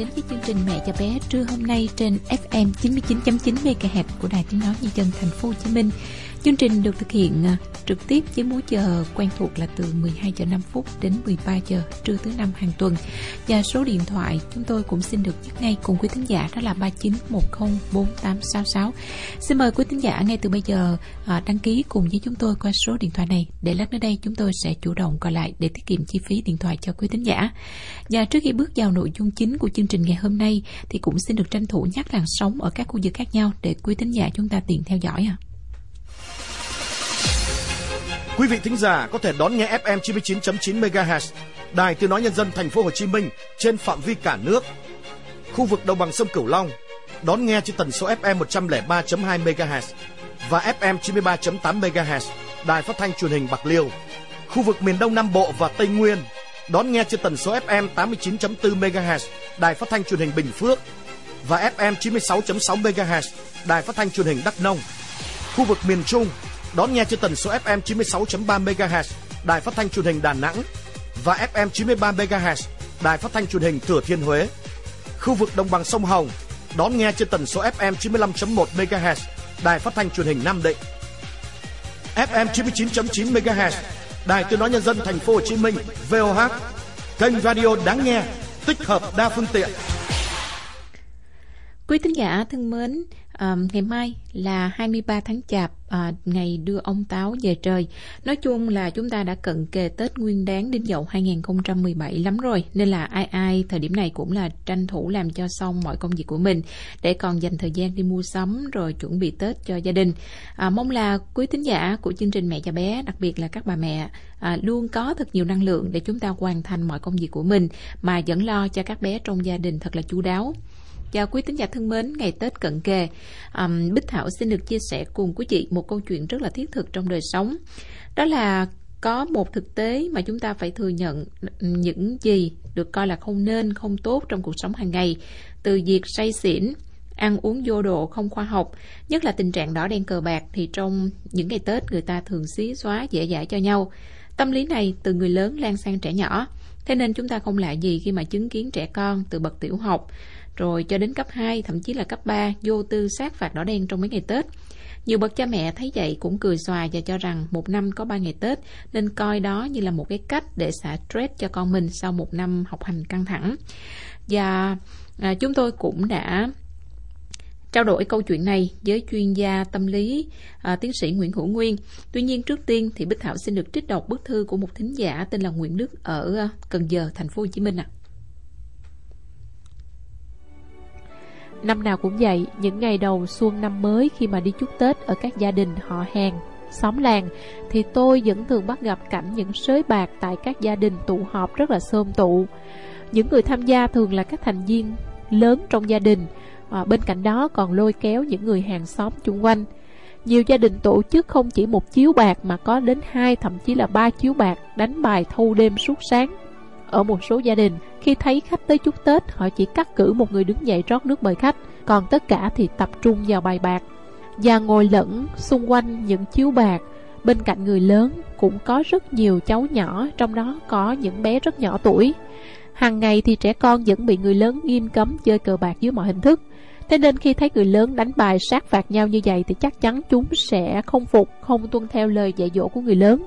đến với chương trình Mẹ và bé trưa hôm nay trên FM 99.9 MHz của Đài Tiếng nói Nhân dân Thành phố Hồ Chí Minh. Chương trình được thực hiện à, trực tiếp với múa giờ quen thuộc là từ 12 giờ 5 phút đến 13 giờ trưa thứ năm hàng tuần. Và số điện thoại chúng tôi cũng xin được nhắc ngay cùng quý thính giả đó là 39104866. Xin mời quý thính giả ngay từ bây giờ à, đăng ký cùng với chúng tôi qua số điện thoại này để lát nữa đây chúng tôi sẽ chủ động gọi lại để tiết kiệm chi phí điện thoại cho quý thính giả. Và trước khi bước vào nội dung chính của chương trình ngày hôm nay, thì cũng xin được tranh thủ nhắc làn sóng ở các khu vực khác nhau để quý thính giả chúng ta tiện theo dõi ạ. À. Quý vị thính giả có thể đón nghe FM 99.9 MHz, Đài Tiếng nói nhân dân thành phố Hồ Chí Minh trên phạm vi cả nước. Khu vực đồng bằng sông Cửu Long đón nghe trên tần số FM 103.2 MHz và FM 93.8 MHz, Đài Phát thanh Truyền hình Bạc Liêu. Khu vực miền Đông Nam Bộ và Tây Nguyên đón nghe trên tần số FM 89.4 MHz, Đài Phát thanh Truyền hình Bình Phước và FM 96.6 MHz, Đài Phát thanh Truyền hình Đắk Nông. Khu vực miền Trung đón nghe trên tần số FM 96.3 MHz, Đài Phát thanh Truyền hình Đà Nẵng và FM 93 MHz, Đài Phát thanh Truyền hình Thừa Thiên Huế. Khu vực đồng bằng sông Hồng đón nghe trên tần số FM 95.1 MHz, Đài Phát thanh Truyền hình Nam Định. FM 99.9 MHz, Đài Tiếng nói nhân dân thành phố Hồ Chí Minh VOH. Kênh radio đáng nghe, tích hợp đa phương tiện. Quý thính giả thân mến, à, ngày mai là 23 tháng Chạp, à, ngày đưa ông Táo về trời. Nói chung là chúng ta đã cận kề Tết Nguyên Đán đinh dậu 2017 lắm rồi, nên là ai ai thời điểm này cũng là tranh thủ làm cho xong mọi công việc của mình để còn dành thời gian đi mua sắm rồi chuẩn bị Tết cho gia đình. À, mong là quý thính giả của chương trình Mẹ và Bé, đặc biệt là các bà mẹ, à, luôn có thật nhiều năng lượng để chúng ta hoàn thành mọi công việc của mình mà vẫn lo cho các bé trong gia đình thật là chu đáo. Chào quý tín giả thân mến, ngày Tết cận kề, um, Bích Thảo xin được chia sẻ cùng quý vị một câu chuyện rất là thiết thực trong đời sống. Đó là có một thực tế mà chúng ta phải thừa nhận những gì được coi là không nên, không tốt trong cuộc sống hàng ngày. Từ việc say xỉn, ăn uống vô độ không khoa học, nhất là tình trạng đỏ đen cờ bạc thì trong những ngày Tết người ta thường xí xóa dễ dãi cho nhau. Tâm lý này từ người lớn lan sang trẻ nhỏ. Thế nên chúng ta không lạ gì khi mà chứng kiến trẻ con từ bậc tiểu học rồi cho đến cấp 2, thậm chí là cấp 3 vô tư sát phạt đỏ đen trong mấy ngày Tết. Nhiều bậc cha mẹ thấy vậy cũng cười xòa và cho rằng một năm có 3 ngày Tết nên coi đó như là một cái cách để xả stress cho con mình sau một năm học hành căng thẳng. Và à, chúng tôi cũng đã trao đổi câu chuyện này với chuyên gia tâm lý à, tiến sĩ Nguyễn Hữu Nguyên. Tuy nhiên trước tiên thì Bích Thảo xin được trích đọc bức thư của một thính giả tên là Nguyễn Đức ở à, Cần Giờ, thành phố Hồ Chí Minh ạ. À. Năm nào cũng vậy, những ngày đầu xuân năm mới khi mà đi chúc Tết ở các gia đình họ hàng, xóm làng, thì tôi vẫn thường bắt gặp cảnh những sới bạc tại các gia đình tụ họp rất là xôm tụ. Những người tham gia thường là các thành viên lớn trong gia đình, à, bên cạnh đó còn lôi kéo những người hàng xóm chung quanh. Nhiều gia đình tổ chức không chỉ một chiếu bạc mà có đến hai thậm chí là ba chiếu bạc đánh bài thâu đêm suốt sáng ở một số gia đình, khi thấy khách tới chúc Tết, họ chỉ cắt cử một người đứng dậy rót nước mời khách, còn tất cả thì tập trung vào bài bạc. Và ngồi lẫn xung quanh những chiếu bạc, bên cạnh người lớn cũng có rất nhiều cháu nhỏ, trong đó có những bé rất nhỏ tuổi. Hàng ngày thì trẻ con vẫn bị người lớn nghiêm cấm chơi cờ bạc dưới mọi hình thức. Thế nên khi thấy người lớn đánh bài sát phạt nhau như vậy thì chắc chắn chúng sẽ không phục, không tuân theo lời dạy dỗ của người lớn.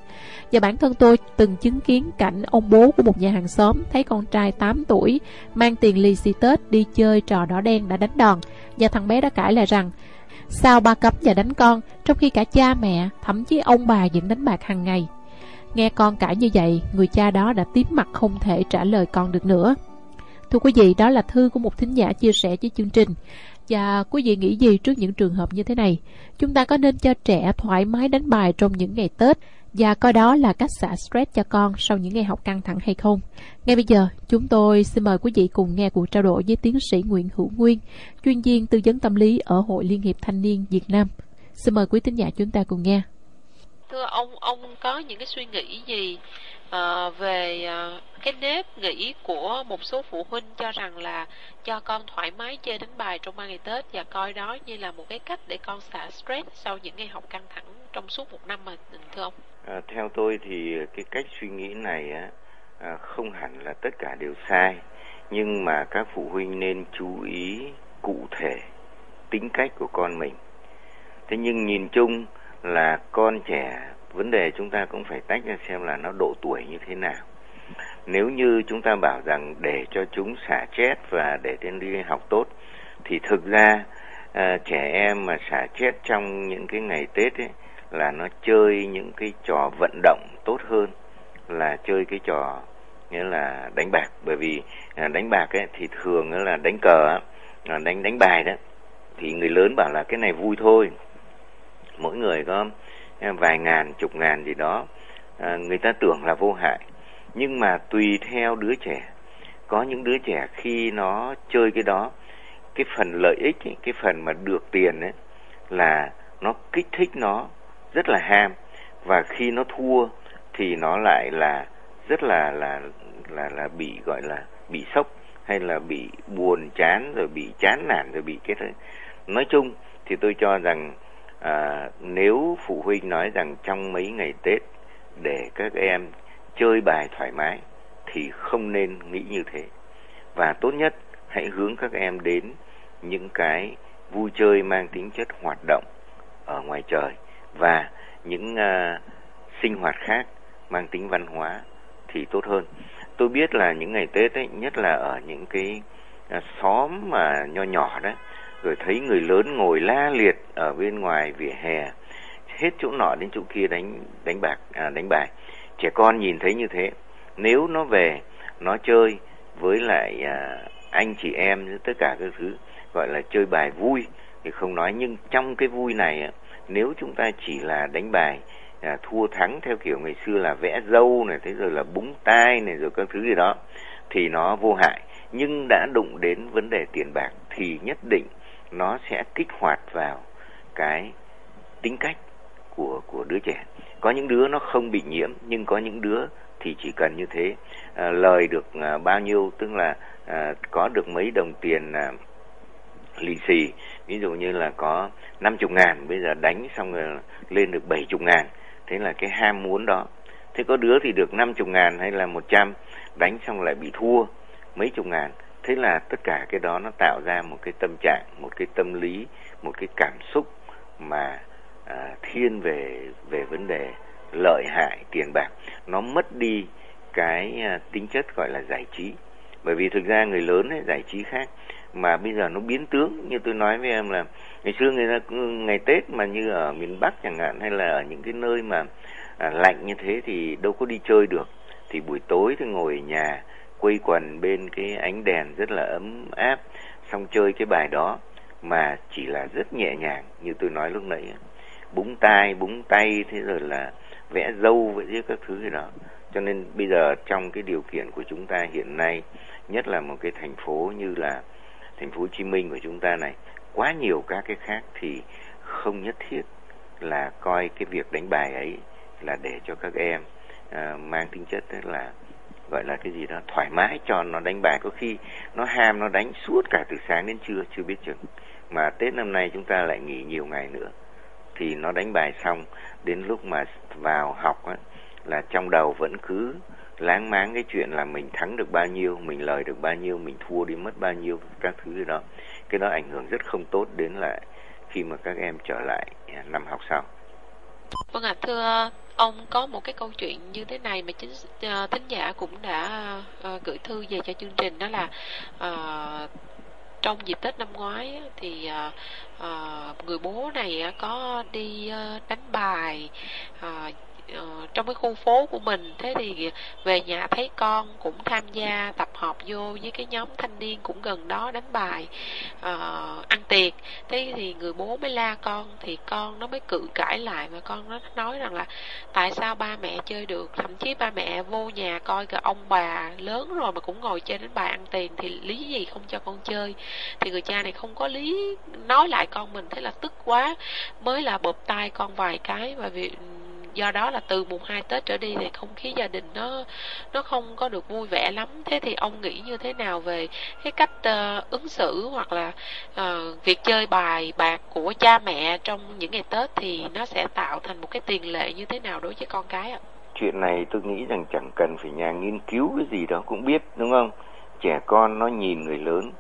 Và bản thân tôi từng chứng kiến cảnh ông bố của một nhà hàng xóm thấy con trai 8 tuổi mang tiền lì xì Tết đi chơi trò đỏ đen đã đánh đòn. Và thằng bé đã cãi lại rằng Sao ba cấm và đánh con Trong khi cả cha mẹ Thậm chí ông bà vẫn đánh bạc hàng ngày Nghe con cãi như vậy Người cha đó đã tím mặt không thể trả lời con được nữa Thưa quý vị, đó là thư của một thính giả chia sẻ với chương trình. Và quý vị nghĩ gì trước những trường hợp như thế này? Chúng ta có nên cho trẻ thoải mái đánh bài trong những ngày Tết và coi đó là cách xả stress cho con sau những ngày học căng thẳng hay không? Ngay bây giờ, chúng tôi xin mời quý vị cùng nghe cuộc trao đổi với tiến sĩ Nguyễn Hữu Nguyên, chuyên viên tư vấn tâm lý ở Hội Liên hiệp Thanh niên Việt Nam. Xin mời quý tín giả chúng ta cùng nghe. Thưa ông, ông có những cái suy nghĩ gì uh, về uh, cái nếp nghĩ của một số phụ huynh cho rằng là cho con thoải mái chơi đánh bài trong ba ngày Tết và coi đó như là một cái cách để con xả stress sau những ngày học căng thẳng trong suốt một năm mà thưa ông? À, theo tôi thì cái cách suy nghĩ này á à, không hẳn là tất cả đều sai nhưng mà các phụ huynh nên chú ý cụ thể tính cách của con mình thế nhưng nhìn chung là con trẻ vấn đề chúng ta cũng phải tách ra xem là nó độ tuổi như thế nào. Nếu như chúng ta bảo rằng để cho chúng xả chết và để đến đi học tốt thì thực ra à, trẻ em mà xả chết trong những cái ngày tết ấy là nó chơi những cái trò vận động tốt hơn là chơi cái trò nghĩa là đánh bạc. Bởi vì à, đánh bạc ấy thì thường là đánh cờ à, đánh đánh bài đó. Thì người lớn bảo là cái này vui thôi. Mỗi người có vài ngàn chục ngàn gì đó à, người ta tưởng là vô hại. Nhưng mà tùy theo đứa trẻ. Có những đứa trẻ khi nó chơi cái đó cái phần lợi ích ấy, cái phần mà được tiền ấy là nó kích thích nó rất là ham. Và khi nó thua thì nó lại là rất là là là là bị gọi là bị sốc hay là bị buồn chán rồi bị chán nản rồi bị cái nói chung thì tôi cho rằng à, nếu phụ huynh nói rằng trong mấy ngày Tết để các em chơi bài thoải mái thì không nên nghĩ như thế. Và tốt nhất hãy hướng các em đến những cái vui chơi mang tính chất hoạt động ở ngoài trời và những à, sinh hoạt khác mang tính văn hóa thì tốt hơn. Tôi biết là những ngày tết ấy nhất là ở những cái à, xóm mà nho nhỏ đấy rồi thấy người lớn ngồi la liệt ở bên ngoài vỉa hè. Hết chỗ nọ đến chỗ kia đánh đánh bạc à, đánh bài. Trẻ con nhìn thấy như thế. Nếu nó về nó chơi với lại à, anh chị em tất cả các thứ gọi là chơi bài vui thì không nói. Nhưng trong cái vui này nếu chúng ta chỉ là đánh bài à, thua thắng theo kiểu ngày xưa là vẽ dâu này thế rồi là búng tai này rồi các thứ gì đó thì nó vô hại. Nhưng đã đụng đến vấn đề tiền bạc thì nhất định nó sẽ kích hoạt vào cái tính cách của của đứa trẻ. Có những đứa nó không bị nhiễm nhưng có những đứa thì chỉ cần như thế. À, lời được à, bao nhiêu tức là à, có được mấy đồng tiền à, lì xì. Ví dụ như là có năm chục ngàn bây giờ đánh xong rồi lên được bảy chục ngàn. Thế là cái ham muốn đó. Thế có đứa thì được năm chục ngàn hay là một trăm đánh xong lại bị thua mấy chục ngàn thế là tất cả cái đó nó tạo ra một cái tâm trạng một cái tâm lý một cái cảm xúc mà à, thiên về về vấn đề lợi hại tiền bạc. Nó mất đi cái à, tính chất gọi là giải trí. Bởi vì thực ra người lớn ấy, giải trí khác. Mà bây giờ nó biến tướng. Như tôi nói với em là ngày xưa người ta ngày tết mà như ở miền bắc chẳng hạn hay là ở những cái nơi mà à, lạnh như thế thì đâu có đi chơi được. Thì buổi tối thì ngồi ở nhà quây quần bên cái ánh đèn rất là ấm áp xong chơi cái bài đó mà chỉ là rất nhẹ nhàng như tôi nói lúc nãy búng tai búng tay thế rồi là vẽ dâu với các thứ gì đó. Cho nên bây giờ trong cái điều kiện của chúng ta hiện nay nhất là một cái thành phố như là thành phố Hồ Chí Minh của chúng ta này quá nhiều các cái khác thì không nhất thiết là coi cái việc đánh bài ấy là để cho các em uh, mang tính chất là gọi là cái gì đó thoải mái cho nó đánh bài. Có khi nó ham nó đánh suốt cả từ sáng đến trưa chưa biết chừng. Mà Tết năm nay chúng ta lại nghỉ nhiều ngày nữa. Thì nó đánh bài xong đến lúc mà vào học á, là trong đầu vẫn cứ láng máng cái chuyện là mình thắng được bao nhiêu mình lời được bao nhiêu mình thua đi mất bao nhiêu các thứ gì đó. Cái đó ảnh hưởng rất không tốt đến lại khi mà các em trở lại à, năm học sau. Vâng ạ thưa ông có một cái câu chuyện như thế này mà chính uh, thính giả cũng đã uh, gửi thư về cho chương trình đó là uh, trong dịp Tết năm ngoái thì uh, uh, người bố này có đi uh, đánh bài uh, uh, trong cái khu phố của mình thế thì về nhà thấy con cũng tham gia tập hợp vô với cái nhóm thanh niên cũng gần đó đánh bài uh, ăn tiệc. Thế thì người bố mới la con thì con nó mới cự cãi lại và con nó nói rằng là tại sao ba mẹ chơi được? Thậm chí ba mẹ vô nhà coi cả ông bà lớn rồi mà cũng ngồi chơi đánh bài ăn tiền thì lý gì không cho con chơi? Thì người cha này không có lý nói lại con mình thế là tức quá. Mới là bộp tay con vài cái và vì do đó là từ mùng 2 Tết trở đi thì không khí gia đình nó nó không có được vui vẻ lắm thế thì ông nghĩ như thế nào về cái cách uh, ứng xử hoặc là uh, việc chơi bài bạc của cha mẹ trong những ngày Tết thì nó sẽ tạo thành một cái tiền lệ như thế nào đối với con cái ạ? Chuyện này tôi nghĩ rằng chẳng cần phải nhà nghiên cứu cái gì đó cũng biết đúng không? trẻ con nó nhìn người lớn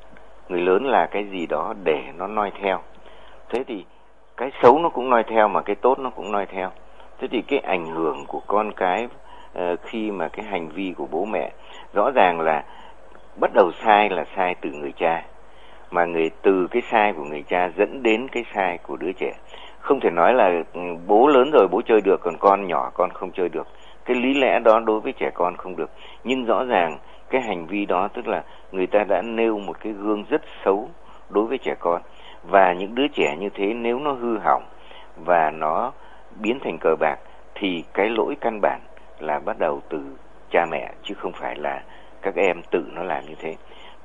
người lớn là cái gì đó để nó noi theo thế thì cái xấu nó cũng noi theo mà cái tốt nó cũng noi theo thế thì cái ảnh hưởng của con cái uh, khi mà cái hành vi của bố mẹ rõ ràng là bắt đầu sai là sai từ người cha. Mà người từ cái sai của người cha dẫn đến cái sai của đứa trẻ. Không thể nói là ừ, bố lớn rồi bố chơi được còn con nhỏ con không chơi được. Cái lý lẽ đó đối với trẻ con không được. Nhưng rõ ràng cái hành vi đó tức là người ta đã nêu một cái gương rất xấu đối với trẻ con. Và những đứa trẻ như thế nếu nó hư hỏng và nó biến thành cờ bạc thì cái lỗi căn bản là bắt đầu từ cha mẹ chứ không phải là các em tự nó làm như thế.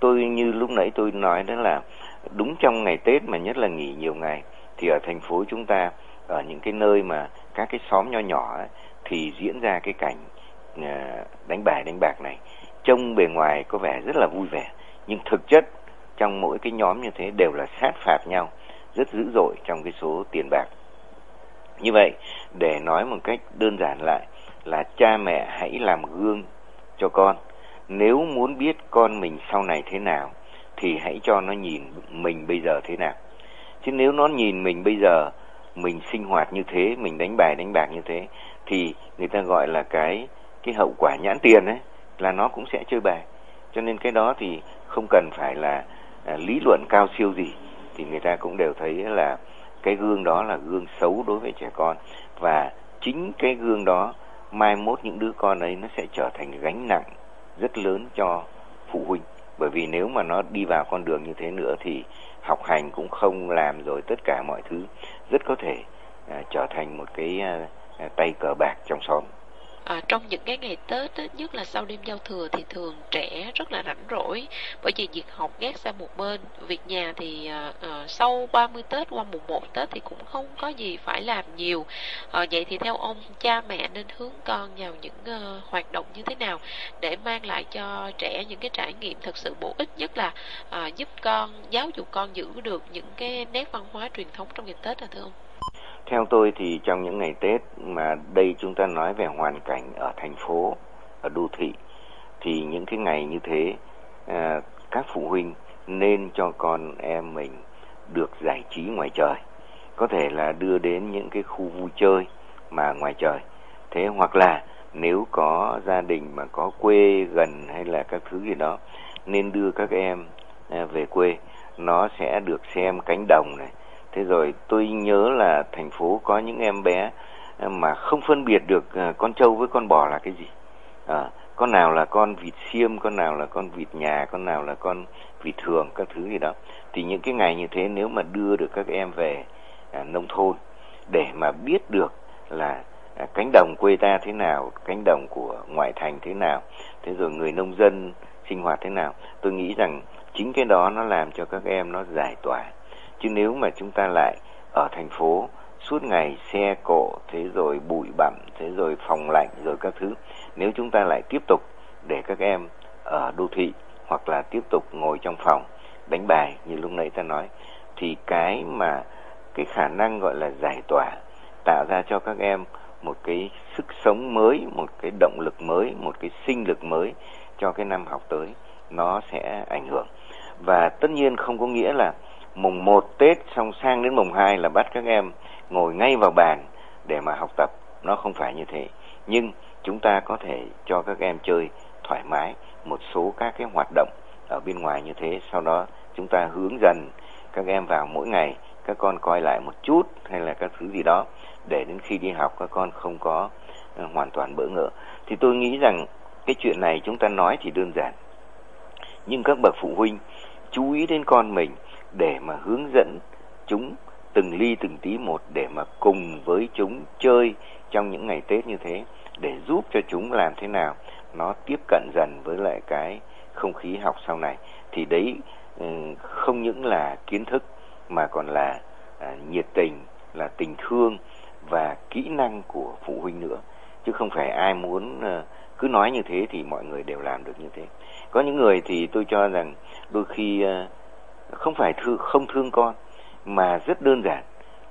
Tôi như lúc nãy tôi nói đó là đúng trong ngày tết mà nhất là nghỉ nhiều ngày thì ở thành phố chúng ta ở những cái nơi mà các cái xóm nho nhỏ ấy, thì diễn ra cái cảnh à, đánh bài đánh bạc này. Trông bề ngoài có vẻ rất là vui vẻ nhưng thực chất trong mỗi cái nhóm như thế đều là sát phạt nhau rất dữ dội trong cái số tiền bạc như vậy để nói một cách đơn giản lại là cha mẹ hãy làm gương cho con. Nếu muốn biết con mình sau này thế nào thì hãy cho nó nhìn mình bây giờ thế nào. Chứ nếu nó nhìn mình bây giờ mình sinh hoạt như thế mình đánh bài đánh bạc như thế thì người ta gọi là cái cái hậu quả nhãn tiền ấy là nó cũng sẽ chơi bài. Cho nên cái đó thì không cần phải là à, lý luận cao siêu gì thì người ta cũng đều thấy là cái gương đó là gương xấu đối với trẻ con. Và chính cái gương đó mai mốt những đứa con ấy nó sẽ trở thành gánh nặng rất lớn cho phụ huynh. Bởi vì nếu mà nó đi vào con đường như thế nữa thì học hành cũng không làm rồi tất cả mọi thứ rất có thể à, trở thành một cái à, à tay cờ bạc trong xóm à, trong những cái ngày Tết á, nhất là sau đêm giao thừa thì thường trẻ rất là rảnh rỗi bởi vì việc học gác sang một bên. Việc nhà thì à, à, sau 30 Tết qua mùng 1 Tết thì cũng không có gì phải làm nhiều. À, vậy thì theo ông cha mẹ nên hướng con vào những uh, hoạt động như thế nào để mang lại cho trẻ những cái trải nghiệm thật sự bổ ích nhất là à, giúp con giáo dục con giữ được những cái nét văn hóa truyền thống trong ngày Tết là thưa ông? Theo tôi thì trong những ngày Tết mà đây chúng ta nói về hoàn cảnh ở thành phố, ở đô thị thì những cái ngày như thế à, các phụ huynh nên cho con em mình được giải trí ngoài trời. Có thể là đưa đến những cái khu vui chơi mà ngoài trời. Thế hoặc là nếu có gia đình mà có quê gần hay là các thứ gì đó nên đưa các em à, về quê nó sẽ được xem cánh đồng này thế rồi tôi nhớ là thành phố có những em bé ờ, mà không phân biệt được ờ, con trâu với con bò là cái gì. À, con nào là con vịt xiêm con nào là con vịt nhà con nào là con vịt thường các thứ gì đó. Thì những cái ngày như thế nếu mà đưa được các em về à, nông thôn để mà biết được là à, cánh đồng quê ta thế nào cánh đồng của ngoại thành thế nào thế rồi người nông dân sinh hoạt thế nào tôi nghĩ rằng chính cái đó nó làm cho các em nó giải tỏa chứ nếu mà chúng ta lại ở thành phố, suốt ngày xe cộ, thế rồi bụi bặm, thế rồi phòng lạnh, rồi các thứ, nếu chúng ta lại tiếp tục để các em ở đô thị hoặc là tiếp tục ngồi trong phòng đánh bài như lúc nãy ta nói, thì cái mà cái khả năng gọi là giải tỏa tạo ra cho các em một cái sức sống mới, một cái động lực mới, một cái sinh lực mới cho cái năm học tới, nó sẽ ảnh hưởng. Và tất nhiên không có nghĩa là mùng 1 Tết xong sang đến mùng 2 là bắt các em ngồi ngay vào bàn để mà học tập. Nó không phải như thế. Nhưng chúng ta có thể cho các em chơi thoải mái một số các cái hoạt động ở bên ngoài như thế. Sau đó chúng ta hướng dần các em vào mỗi ngày, các con coi lại một chút hay là các thứ gì đó để đến khi đi học các con không có ờ, hoàn toàn bỡ ngỡ. Thì tôi nghĩ rằng cái chuyện này chúng ta nói thì đơn giản. Nhưng các bậc phụ huynh chú ý đến con mình để mà hướng dẫn chúng, từng ly từng tí một để mà cùng với chúng chơi trong những ngày Tết như thế, để giúp cho chúng làm thế nào nó tiếp cận dần với lại cái không khí học sau này. Thì đấy ừ, không những là kiến thức, mà còn là à, nhiệt tình, là tình thương và kỹ năng của phụ huynh nữa. Chứ không phải ai muốn ờ, cứ nói như thế thì mọi người đều làm được như thế. Có những người thì tôi cho rằng đôi khi ờ, không phải thương không thương con mà rất đơn giản.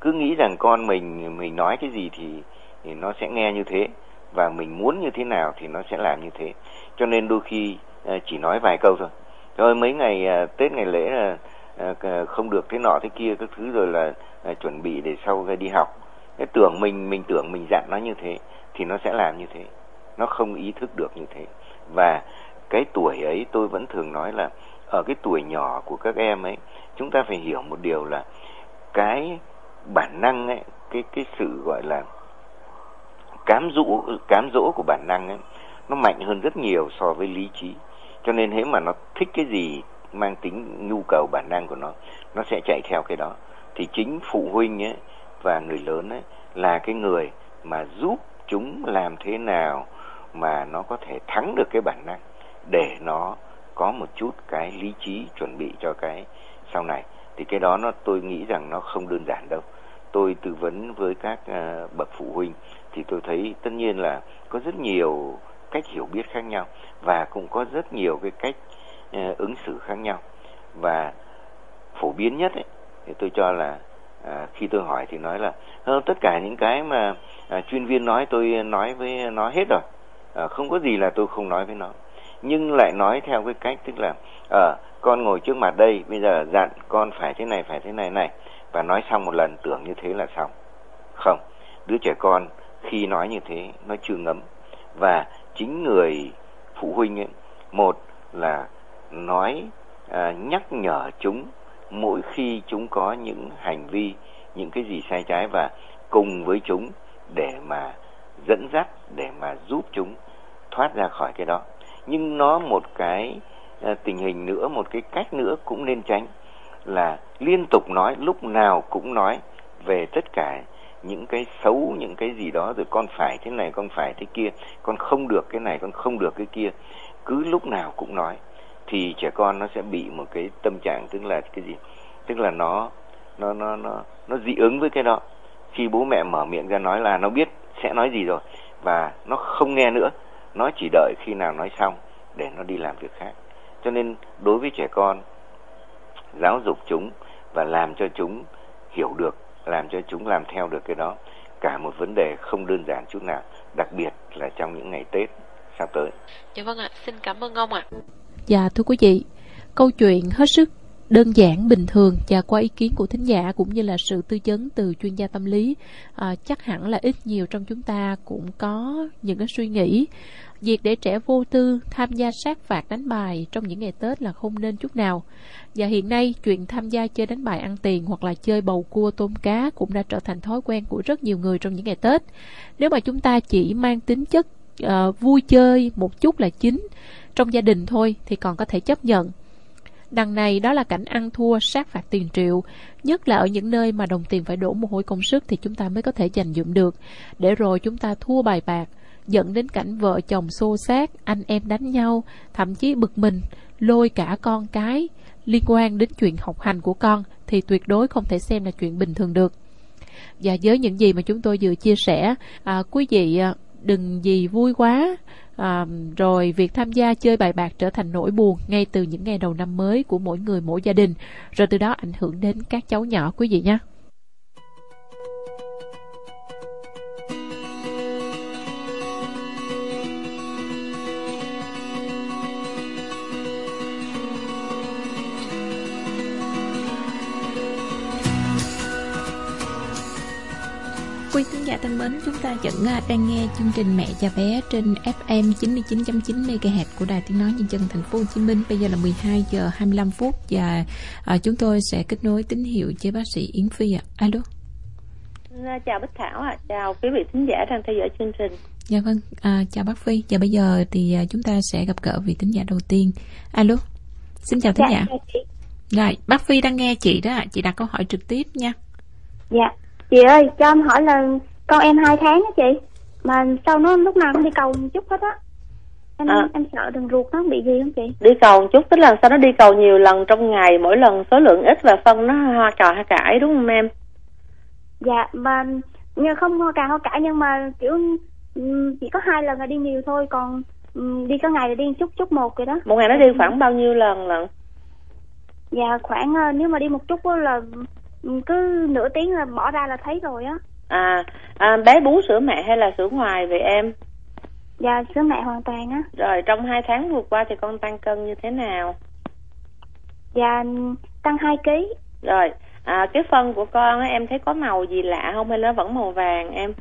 Cứ nghĩ rằng con mình mình nói cái gì thì, thì nó sẽ nghe như thế và mình muốn như thế nào thì nó sẽ làm như thế. Cho nên đôi khi ờ, chỉ nói vài câu thôi. Rồi mấy ngày ờ, tết ngày lễ là ờ, không được thế nọ thế kia các thứ rồi là chuẩn bị để sau đi học. Cái tưởng mình mình tưởng mình dặn nó như thế thì nó sẽ làm như thế. Nó không ý thức được như thế. Và cái tuổi ấy tôi vẫn thường nói là ở cái tuổi nhỏ của các em ấy, chúng ta phải hiểu một điều là cái bản năng ấy, cái cái sự gọi là cám dỗ cám dỗ của bản năng ấy, nó mạnh hơn rất nhiều so với lý trí. Cho nên thế mà nó thích cái gì, mang tính nhu cầu bản năng của nó nó sẽ chạy theo cái đó. Thì chính phụ huynh ấy và người lớn ấy là cái người mà giúp chúng làm thế nào mà nó có thể thắng được cái bản năng để nó có một chút cái lý trí chuẩn bị cho cái sau này. Thì cái đó nó tôi nghĩ rằng nó không đơn giản đâu. Tôi tư vấn với các uh, bậc phụ huynh thì tôi thấy tất nhiên là có rất nhiều cách hiểu biết khác nhau và cũng có rất nhiều cái cách uh, ứng xử khác nhau. Và phổ biến nhất ấy, thì tôi cho là à, khi tôi hỏi thì nói là tất cả những cái mà à, chuyên viên nói tôi nói với nó hết rồi. À, không có gì là tôi không nói với nó nhưng lại nói theo cái cách tức là ở à, con ngồi trước mặt đây bây giờ dặn con phải thế này phải thế này này. Và nói xong một lần tưởng như thế là xong. Không đứa trẻ con khi nói như thế nó chưa ngấm. Và chính người phụ huynh ấy một là nói à, nhắc nhở chúng mỗi khi chúng có những hành vi những cái gì sai trái và cùng với chúng để mà dẫn dắt để mà giúp chúng thoát ra khỏi cái đó nhưng nó một cái à, tình hình nữa, một cái cách nữa cũng nên tránh là liên tục nói, lúc nào cũng nói về tất cả những cái xấu, những cái gì đó, rồi con phải thế này, con phải thế kia, con không được cái này, con không được cái kia. Cứ lúc nào cũng nói thì trẻ con nó sẽ bị một cái tâm trạng tức là cái gì? Tức là nó nó nó nó nó dị ứng với cái đó. Khi bố mẹ mở miệng ra nói là nó biết, sẽ nói gì rồi và nó không nghe nữa nó chỉ đợi khi nào nói xong để nó đi làm việc khác. Cho nên đối với trẻ con giáo dục chúng và làm cho chúng hiểu được làm cho chúng làm theo được cái đó cả một vấn đề không đơn giản chút nào đặc biệt là trong những ngày tết sắp tới. Dạ vâng ạ xin cảm ơn ông ạ. Dạ thưa quý vị câu chuyện hết sức đơn giản bình thường và qua ý kiến của thính giả cũng như là sự tư vấn từ chuyên gia tâm lý à, chắc hẳn là ít nhiều trong chúng ta cũng có những cái suy nghĩ việc để trẻ vô tư tham gia sát phạt đánh bài trong những ngày Tết là không nên chút nào. Và hiện nay, chuyện tham gia chơi đánh bài ăn tiền hoặc là chơi bầu cua tôm cá cũng đã trở thành thói quen của rất nhiều người trong những ngày Tết. Nếu mà chúng ta chỉ mang tính chất uh, vui chơi một chút là chính trong gia đình thôi thì còn có thể chấp nhận. Đằng này đó là cảnh ăn thua sát phạt tiền triệu. Nhất là ở những nơi mà đồng tiền phải đổ mồ hôi công sức Thì chúng ta mới có thể dành dụm được. Để rồi chúng ta thua bài bạc Dẫn đến cảnh vợ chồng xô xát Anh em đánh nhau Thậm chí bực mình Lôi cả con cái. Liên quan đến chuyện học hành của con Thì tuyệt đối không thể xem là chuyện bình thường được. Và với những gì mà chúng tôi vừa chia sẻ à, Quý vị à, đừng gì vui quá. À, rồi việc tham gia chơi bài bạc trở thành nỗi buồn ngay từ những ngày đầu năm mới của mỗi người mỗi gia đình. Rồi từ đó ảnh hưởng đến các cháu nhỏ quý vị nhé. Giả thân mến, chúng ta vẫn à, đang nghe chương trình Mẹ và bé trên FM 99.9 MHz của Đài Tiếng nói Nhân dân Thành phố Hồ Chí Minh. Bây giờ là 12 giờ 25 phút và à, chúng tôi sẽ kết nối tín hiệu với bác sĩ Yến Phi ạ. À. Alo. À, chào Bích Thảo ạ, à. chào quý vị thính giả đang theo dõi chương trình. Dạ vâng, à, chào bác Phi. Và bây giờ thì à, chúng ta sẽ gặp gỡ vị thính giả đầu tiên. Alo. Xin chào thính dạ, giả. Rồi, bác Phi đang nghe chị đó, chị đặt câu hỏi trực tiếp nha. Dạ, chị ơi cho em hỏi là con em hai tháng á chị. Mà sao nó lúc nào cũng đi cầu một chút hết á. Em à. em sợ đường ruột nó bị gì không chị? Đi cầu một chút tức là sao nó đi cầu nhiều lần trong ngày mỗi lần số lượng ít và phân nó hoa cò hoa cải đúng không em? Dạ mà nhưng không hoa cà hoa cải nhưng mà kiểu chỉ có hai lần là đi nhiều thôi còn đi có ngày là đi chút chút một vậy đó. Một ngày nó đi khoảng bao nhiêu lần lần dạ khoảng ờ, nếu mà đi một chút là cứ nửa tiếng là bỏ ra là thấy rồi á à, à bé bú sữa mẹ hay là sữa ngoài vậy em dạ sữa mẹ hoàn toàn á rồi trong hai tháng vừa qua thì con tăng cân như thế nào Dạ tăng 2 kg. Rồi, à, cái phân của con á, em thấy có màu gì lạ không hay nó vẫn màu vàng em?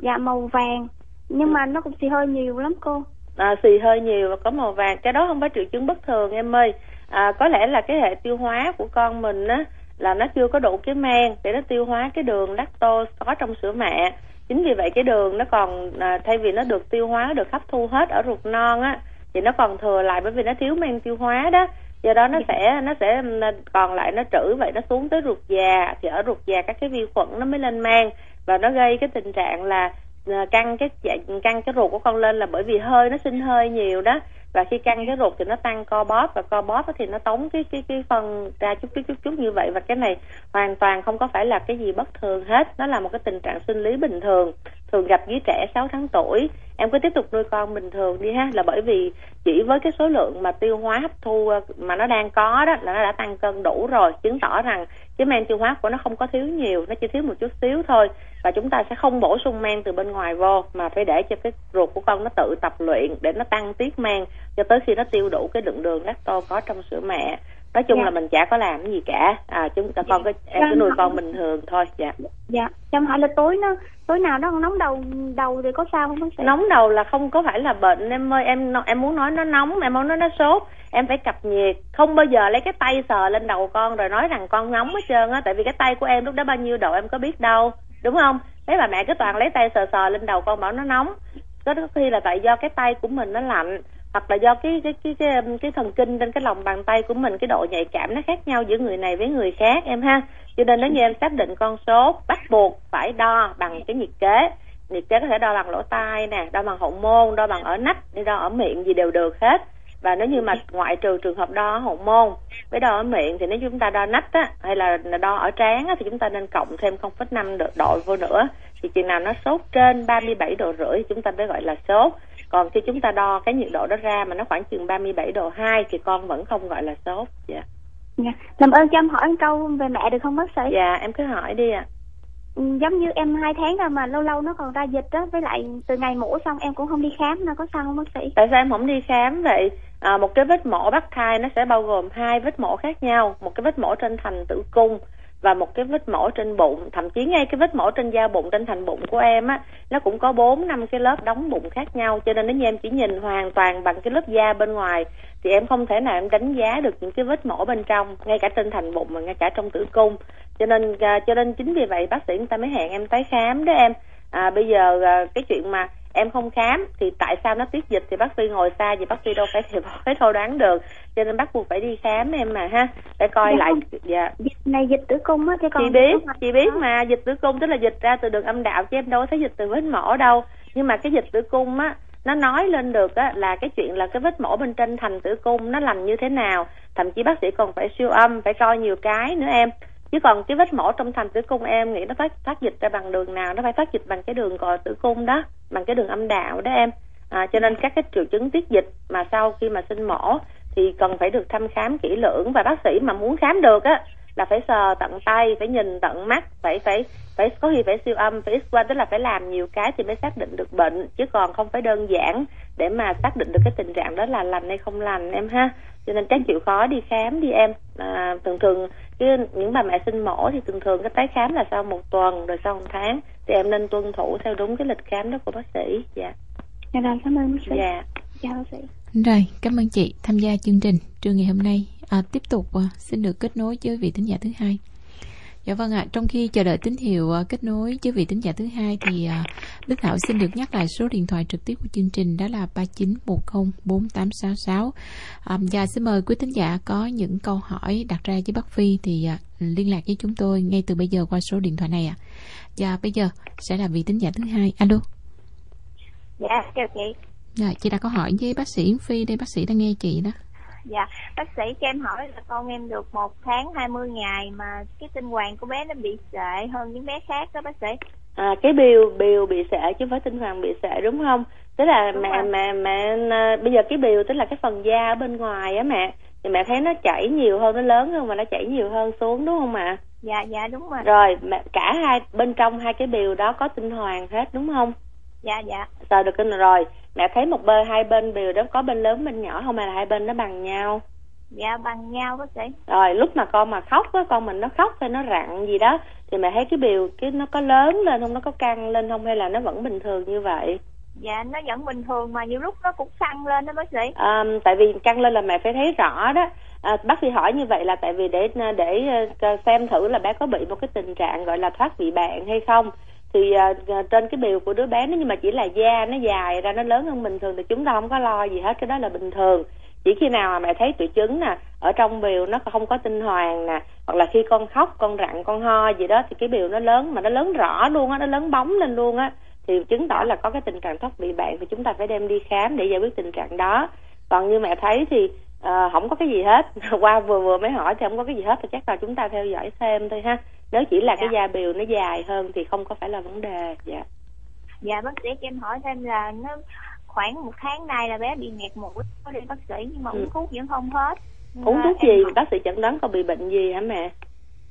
Dạ màu vàng, nhưng mà nó cũng xì hơi nhiều lắm cô. À, xì hơi nhiều và có màu vàng, cái đó không phải triệu chứng bất thường em ơi. À, có lẽ là cái hệ tiêu hóa của con mình á là nó chưa có đủ cái men để nó tiêu hóa cái đường lactose có trong sữa mẹ. Chính vì vậy cái đường nó còn à, thay vì nó được tiêu hóa được hấp thu hết ở ruột non á thì nó còn thừa lại bởi vì nó thiếu men tiêu hóa đó. Do đó nó sẽ nó sẽ còn lại nó trữ vậy nó xuống tới ruột già thì ở ruột già các cái vi khuẩn nó mới lên men. Và nó gây cái tình trạng là à, căng cái dạ, căng cái ruột của con lên là bởi vì hơi nó sinh hơi nhiều đó và khi căng cái ruột thì nó tăng co bóp và co bóp thì nó tống cái cái cái phân ra chút chút chút chút như vậy. Và cái này hoàn toàn không có phải là cái gì bất thường hết. Nó là một cái tình trạng sinh lý bình thường thường gặp dưới trẻ 6 tháng tuổi. Em cứ tiếp tục nuôi con bình thường đi ha. Là bởi vì chỉ với cái số lượng mà tiêu hóa hấp thu ờ, mà nó đang có đó, là nó đã tăng cân đủ rồi, chứng tỏ rằng cái men tiêu hóa của nó không có thiếu nhiều, nó chỉ thiếu một chút xíu thôi. Và chúng ta sẽ không bổ sung men từ bên ngoài vô, mà phải để cho cái ruột của con nó tự tập luyện để nó tăng tiết men cho tới khi nó tiêu đủ cái lượng đường lacto có trong sữa mẹ nói chung dạ. là mình chả có làm gì cả. À chúng ta con dạ. có em cứ nuôi con bình thường thôi. Dạ. Dạ. Cho hỏi là tối nó tối nào nó nóng đầu đầu thì có sao không bác sĩ? Nóng đầu là không có phải là bệnh. Em ơi em em muốn nói nó nóng em muốn nói nó sốt. Em phải cập nhiệt không bao giờ lấy cái tay sờ lên đầu con rồi nói rằng con nóng hết trơn á. Tại vì cái tay của em lúc đó bao nhiêu độ em có biết đâu. Đúng không? Mấy bà mẹ cứ toàn lấy tay sờ sờ lên đầu con bảo nó nóng. Có khi là tại do cái tay của mình nó lạnh hoặc là do cái cái cái cái, um, cái thần kinh trên cái lòng bàn tay của mình cái độ nhạy cảm nó khác nhau giữa người này với người khác em ha. Cho nên nếu như em xác định con số bắt buộc phải đo bằng cái nhiệt kế nhiệt kế có thể đo bằng lỗ tai nè đo bằng hậu môn đo bằng ở nách đi đo ở miệng gì đều được hết. Và nếu như mà ngoại trừ trường hợp đo hậu môn với đo ở miệng thì nếu chúng ta đo nách á hay là đo ở trán á, thì chúng ta nên cộng thêm 0,5 độ vô nữa. Thì chừng nào nó sốt trên 37 độ rưỡi chúng ta mới gọi là sốt còn khi chúng ta đo cái nhiệt độ đó ra mà nó khoảng chừng 37 độ 2 thì con vẫn không gọi là sốt. Dạ. Dạ. Làm ơn cho em hỏi một câu về mẹ được không bác sĩ? Dạ em cứ hỏi đi ạ. À. giống như em hai tháng rồi mà lâu lâu nó còn ra dịch đó với lại từ ngày mổ xong em cũng không đi khám nó có sao không bác sĩ? Tại sao em không đi khám? Vậy à, một cái vết mổ bắt thai nó sẽ bao gồm hai vết mổ khác nhau. Một cái vết mổ trên thành tử cung và một cái vết mổ trên bụng thậm chí ngay cái vết mổ trên da bụng trên thành bụng của em á nó cũng có bốn năm cái lớp đóng bụng khác nhau. Cho nên nếu như em chỉ nhìn hoàn toàn bằng cái lớp da bên ngoài thì em không thể nào em đánh giá được những cái vết mổ bên trong ngay cả trên thành bụng mà ngay cả trong tử cung. Cho nên à, cho nên chính vì vậy bác sĩ người ta mới hẹn em tới khám đó em. À, bây giờ à, cái chuyện mà em không khám thì tại sao nó tiết dịch thì bác sĩ ngồi xa thì bác sĩ đâu phải thì phải thâu đoán được. Cho nên bắt buộc phải đi khám em mà ha. Để coi dạ lại không. dạ. Dịch này dịch tử cung á cái con chị biết chị biết mà dịch tử cung tức là dịch ra từ đường âm đạo chứ em đâu có thấy dịch từ vết mổ đâu. Nhưng mà cái dịch tử cung á nó nói lên được á là cái chuyện là cái vết mổ bên trên thành tử cung nó lành như thế nào. Thậm chí bác sĩ còn phải siêu âm phải coi nhiều cái nữa em chứ còn cái vết mổ trong thành tử cung em nghĩ nó phát phát dịch ra bằng đường nào nó phải phát dịch bằng cái đường cò tử cung đó bằng cái đường âm đạo đó em. À, cho nên các cái triệu chứng tiết dịch mà sau khi mà sinh mổ thì cần phải được thăm khám kỹ lưỡng và bác sĩ mà muốn khám được á là phải sờ tận tay phải nhìn tận mắt phải phải phải có khi phải siêu âm phải x quang tức là phải làm nhiều cái thì mới xác định được bệnh chứ còn không phải đơn giản để mà xác định được cái tình trạng đó là lành hay không lành em ha. Cho nên chắc chịu khó đi khám đi em. À, thường thường cái những bà mẹ sinh mổ thì thường thường cái tái khám là sau một tuần rồi sau một tháng thì em nên tuân thủ theo đúng cái lịch khám đó của bác sĩ. Dạ. Dạ cảm ơn bác sĩ. Dạ. Chào bác sĩ rồi cảm ơn chị tham gia chương trình trưa ngày hôm nay à, tiếp tục à, xin được kết nối với vị thính giả thứ hai Dạ vâng ạ, à, trong khi chờ đợi tín hiệu à, kết nối với vị tính giả thứ hai thì à, Đức Thảo xin được nhắc lại số điện thoại trực tiếp của chương trình đó là 39104866. À, và xin mời quý tín giả có những câu hỏi đặt ra với bác Phi thì à, liên lạc với chúng tôi ngay từ bây giờ qua số điện thoại này ạ. À. Và bây giờ sẽ là vị tính giả thứ hai. Alo. Dạ, chào chị. Dạ, chị đã có hỏi với bác sĩ Phi đây, bác sĩ đang nghe chị đó. Dạ, bác sĩ cho em hỏi là con em được một tháng 20 ngày mà cái tinh hoàng của bé nó bị sệ hơn những bé khác đó bác sĩ. À, cái biểu biểu bị sệ chứ không phải tinh hoàng bị sệ đúng không? Tức là đúng mẹ, mẹ mẹ mẹ bây giờ cái biểu tức là cái phần da ở bên ngoài á mẹ thì mẹ thấy nó chảy nhiều hơn nó lớn hơn mà nó chảy nhiều hơn xuống đúng không ạ? Dạ dạ đúng rồi. Rồi mẹ cả hai bên trong hai cái biểu đó có tinh hoàng hết đúng không? Dạ dạ. Rồi được kinh rồi. Mẹ thấy một bên hai bên đều đó có bên lớn bên nhỏ không? Hay là hai bên nó bằng nhau? Dạ bằng nhau bác sĩ. Rồi lúc mà con mà khóc á con mình nó khóc hay nó rặn gì đó thì mẹ thấy cái biểu cái nó có lớn lên không? Nó có căng lên không? Hay là nó vẫn bình thường như vậy? Dạ nó vẫn bình thường mà nhiều lúc nó cũng căng lên đó bác sĩ. À, tại vì căng lên là mẹ phải thấy rõ đó. À, bác sĩ hỏi như vậy là tại vì để để ờ, xem thử là bé có bị một cái tình trạng gọi là thoát vị bạn hay không thì uh, trên cái biểu của đứa bé nó nhưng mà chỉ là da nó dài ra nó lớn hơn bình thường thì chúng ta không có lo gì hết cái đó là bình thường. Chỉ khi nào mà mẹ thấy triệu chứng nè ở trong biểu nó không có tinh hoàng nè hoặc là khi con khóc con rặn con ho gì đó thì cái biểu nó lớn mà nó lớn rõ luôn á nó lớn bóng lên luôn á thì chứng tỏ là có cái tình trạng thoát vị bạn thì chúng ta phải đem đi khám để giải quyết tình trạng đó. Còn như mẹ thấy thì ờ, uh, không có cái gì hết. Qua vừa vừa mới hỏi thì không có cái gì hết thì chắc là chúng ta theo dõi thêm thôi ha nếu chỉ là dạ. cái da biểu nó dài hơn thì không có phải là vấn đề dạ. Dạ bác sĩ cho em hỏi thêm là nó khoảng một tháng nay là bé bị nghẹt mũi có đi bác sĩ nhưng mà uống ừ. thuốc vẫn không hết. Uống thuốc gì? hỏi... bác sĩ chẩn đoán có bị bệnh gì hả mẹ?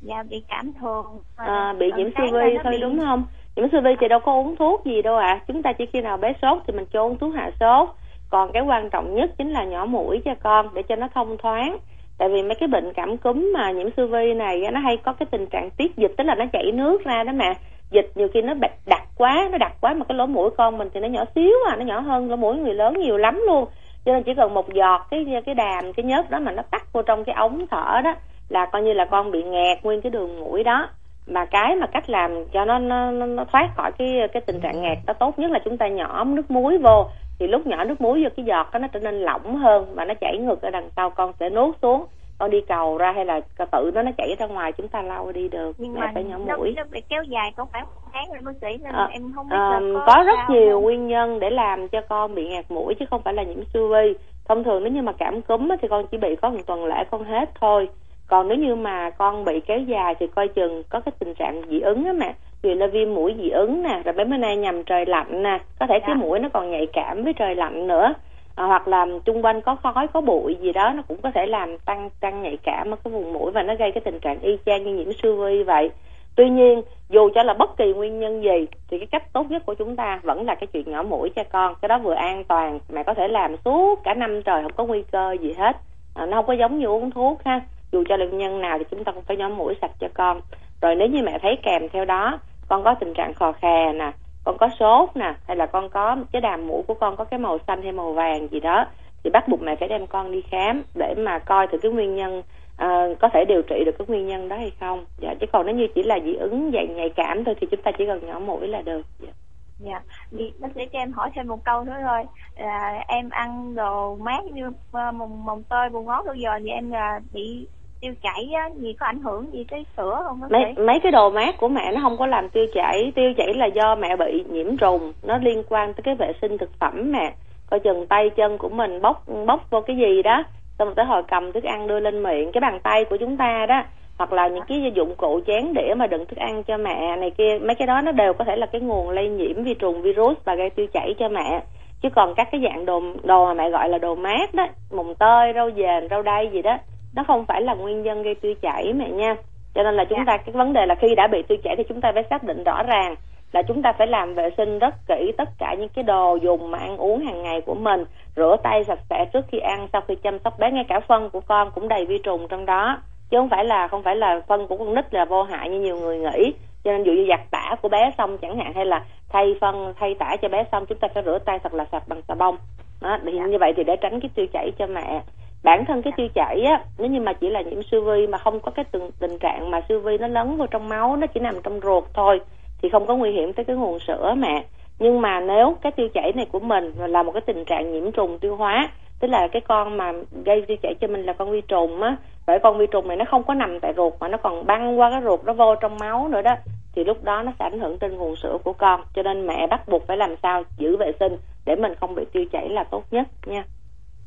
Dạ bị cảm thường à, bị nhiễm siêu vi thôi bị... đúng không? Nhiễm siêu vi thì đâu có uống thuốc gì đâu ạ. À. chúng ta chỉ khi nào bé sốt thì mình cho uống thuốc hạ sốt. Còn cái quan trọng nhất chính là nhỏ mũi cho con để cho nó thông thoáng tại vì mấy cái bệnh cảm cúm mà nhiễm siêu vi này nó hay có cái tình trạng tiết dịch tức là nó chảy nước ra đó mà dịch nhiều khi nó đặc quá nó đặc quá mà cái lỗ mũi con mình thì nó nhỏ xíu à nó nhỏ hơn lỗ mũi người lớn nhiều lắm luôn. Cho nên chỉ cần một giọt cái cái đàm cái nhớt đó mà nó tắt vô trong cái ống thở đó là coi như là con bị nghẹt nguyên cái đường mũi đó. Mà cái mà cách làm cho nó nó, nó thoát khỏi cái cái tình trạng nghẹt đó tốt nhất là chúng ta nhỏ nước muối vô thì lúc nhỏ nước muối vô cái giọt đó nó trở nên lỏng hơn và nó chảy ngược ở đằng sau con sẽ nuốt xuống. Con đi cầu ra hay là tự nó nó chảy ra ngoài chúng ta lau đi được. Nhưng mà phải nhỏ mũi nó bị kéo dài có khoảng một tháng rồi bác sĩ nên à, em không biết à, có, có rất nhiều không? nguyên nhân để làm cho con bị ngạt mũi chứ không phải là nhiễm vi. Thông thường nếu như mà cảm cúm thì con chỉ bị có một tuần lễ con hết thôi. Còn nếu như mà con bị kéo dài thì coi chừng có cái tình trạng dị ứng á mẹ vì là viêm mũi dị ứng nè rồi bé bữa nay nhầm trời lạnh nè. Có thể dạ. cái mũi nó còn nhạy cảm với trời lạnh nữa. À, hoặc là chung quanh có khói có bụi gì đó nó cũng có thể làm tăng tăng nhạy cảm ở cái vùng mũi và nó gây cái tình trạng y chang như nhiễm siêu vi vậy. Tuy nhiên dù cho là bất kỳ nguyên nhân gì thì cái cách tốt nhất của chúng ta vẫn là cái chuyện nhỏ mũi cho con. Cái đó vừa an toàn mẹ có thể làm suốt cả năm trời không có nguy cơ gì hết. À, nó không có giống như uống thuốc ha. Dù cho là nguyên nhân nào thì chúng ta cũng phải nhỏ mũi sạch cho con. Rồi nếu như mẹ thấy kèm theo đó con có tình trạng khò khè nè con có sốt nè hay là con có cái đàm mũi của con có cái màu xanh hay màu vàng gì đó thì bắt buộc mẹ phải đem con đi khám để mà coi thử cái nguyên nhân uh, có thể điều trị được cái nguyên nhân đó hay không. Dạ chứ còn nếu như chỉ là dị ứng dạng nhạy cảm thôi thì chúng ta chỉ cần nhỏ mũi là được. Dạ. Dạ. Bác sĩ cho em hỏi thêm một câu nữa thôi. Là em ăn đồ mát như ờ, mồng mồng tơi bùn ngót bao giờ thì em là bị tiêu chảy á, gì có ảnh hưởng gì tới sữa không bác mấy mấy cái đồ mát của mẹ nó không có làm tiêu chảy tiêu chảy là do mẹ bị nhiễm trùng nó liên quan tới cái vệ sinh thực phẩm mẹ. Coi chừng tay chân của mình bóc bóc vô cái gì đó xong rồi tới hồi cầm thức ăn đưa lên miệng cái bàn tay của chúng ta đó hoặc là những cái dụng cụ chén đĩa mà đựng thức ăn cho mẹ này kia mấy cái đó nó đều có thể là cái nguồn lây nhiễm vi trùng virus và gây tiêu chảy cho mẹ. Chứ còn các cái dạng đồ đồ mà mẹ gọi là đồ mát đó mùng tơi rau dền rau đay gì đó nó không phải là nguyên nhân gây tiêu chảy mẹ nha. Cho nên là chúng dạ. ta cái vấn đề là khi đã bị tiêu chảy thì chúng ta phải xác định rõ ràng là chúng ta phải làm vệ sinh rất kỹ tất cả những cái đồ dùng mà ăn uống hàng ngày của mình rửa tay sạch sẽ trước khi ăn sau khi chăm sóc bé ngay cả phân của con cũng đầy vi trùng trong đó. Chứ không phải là không phải là phân của con nít là vô hại như nhiều người nghĩ. Cho nên dụ như giặt tả của bé xong chẳng hạn hay là thay phân thay tả cho bé xong chúng ta phải rửa tay thật là sạch bằng xà bông. Đó, thì như vậy thì để tránh cái tiêu chảy cho mẹ bản thân cái tiêu chảy á nếu như mà chỉ là nhiễm siêu vi mà không có cái tình, tình trạng mà siêu vi nó lấn vào trong máu nó chỉ nằm trong ruột thôi thì không có nguy hiểm tới cái nguồn sữa mẹ. Nhưng mà nếu cái tiêu chảy này của mình là một cái tình trạng nhiễm trùng tiêu hóa tức là cái con mà gây tiêu chảy cho mình là con vi trùng á bởi con vi trùng này nó không có nằm tại ruột mà nó còn băng qua cái ruột nó vô trong máu nữa đó thì lúc đó nó sẽ ảnh hưởng trên nguồn sữa của con. Cho nên mẹ bắt buộc phải làm sao giữ vệ sinh để mình không bị tiêu chảy là tốt nhất nha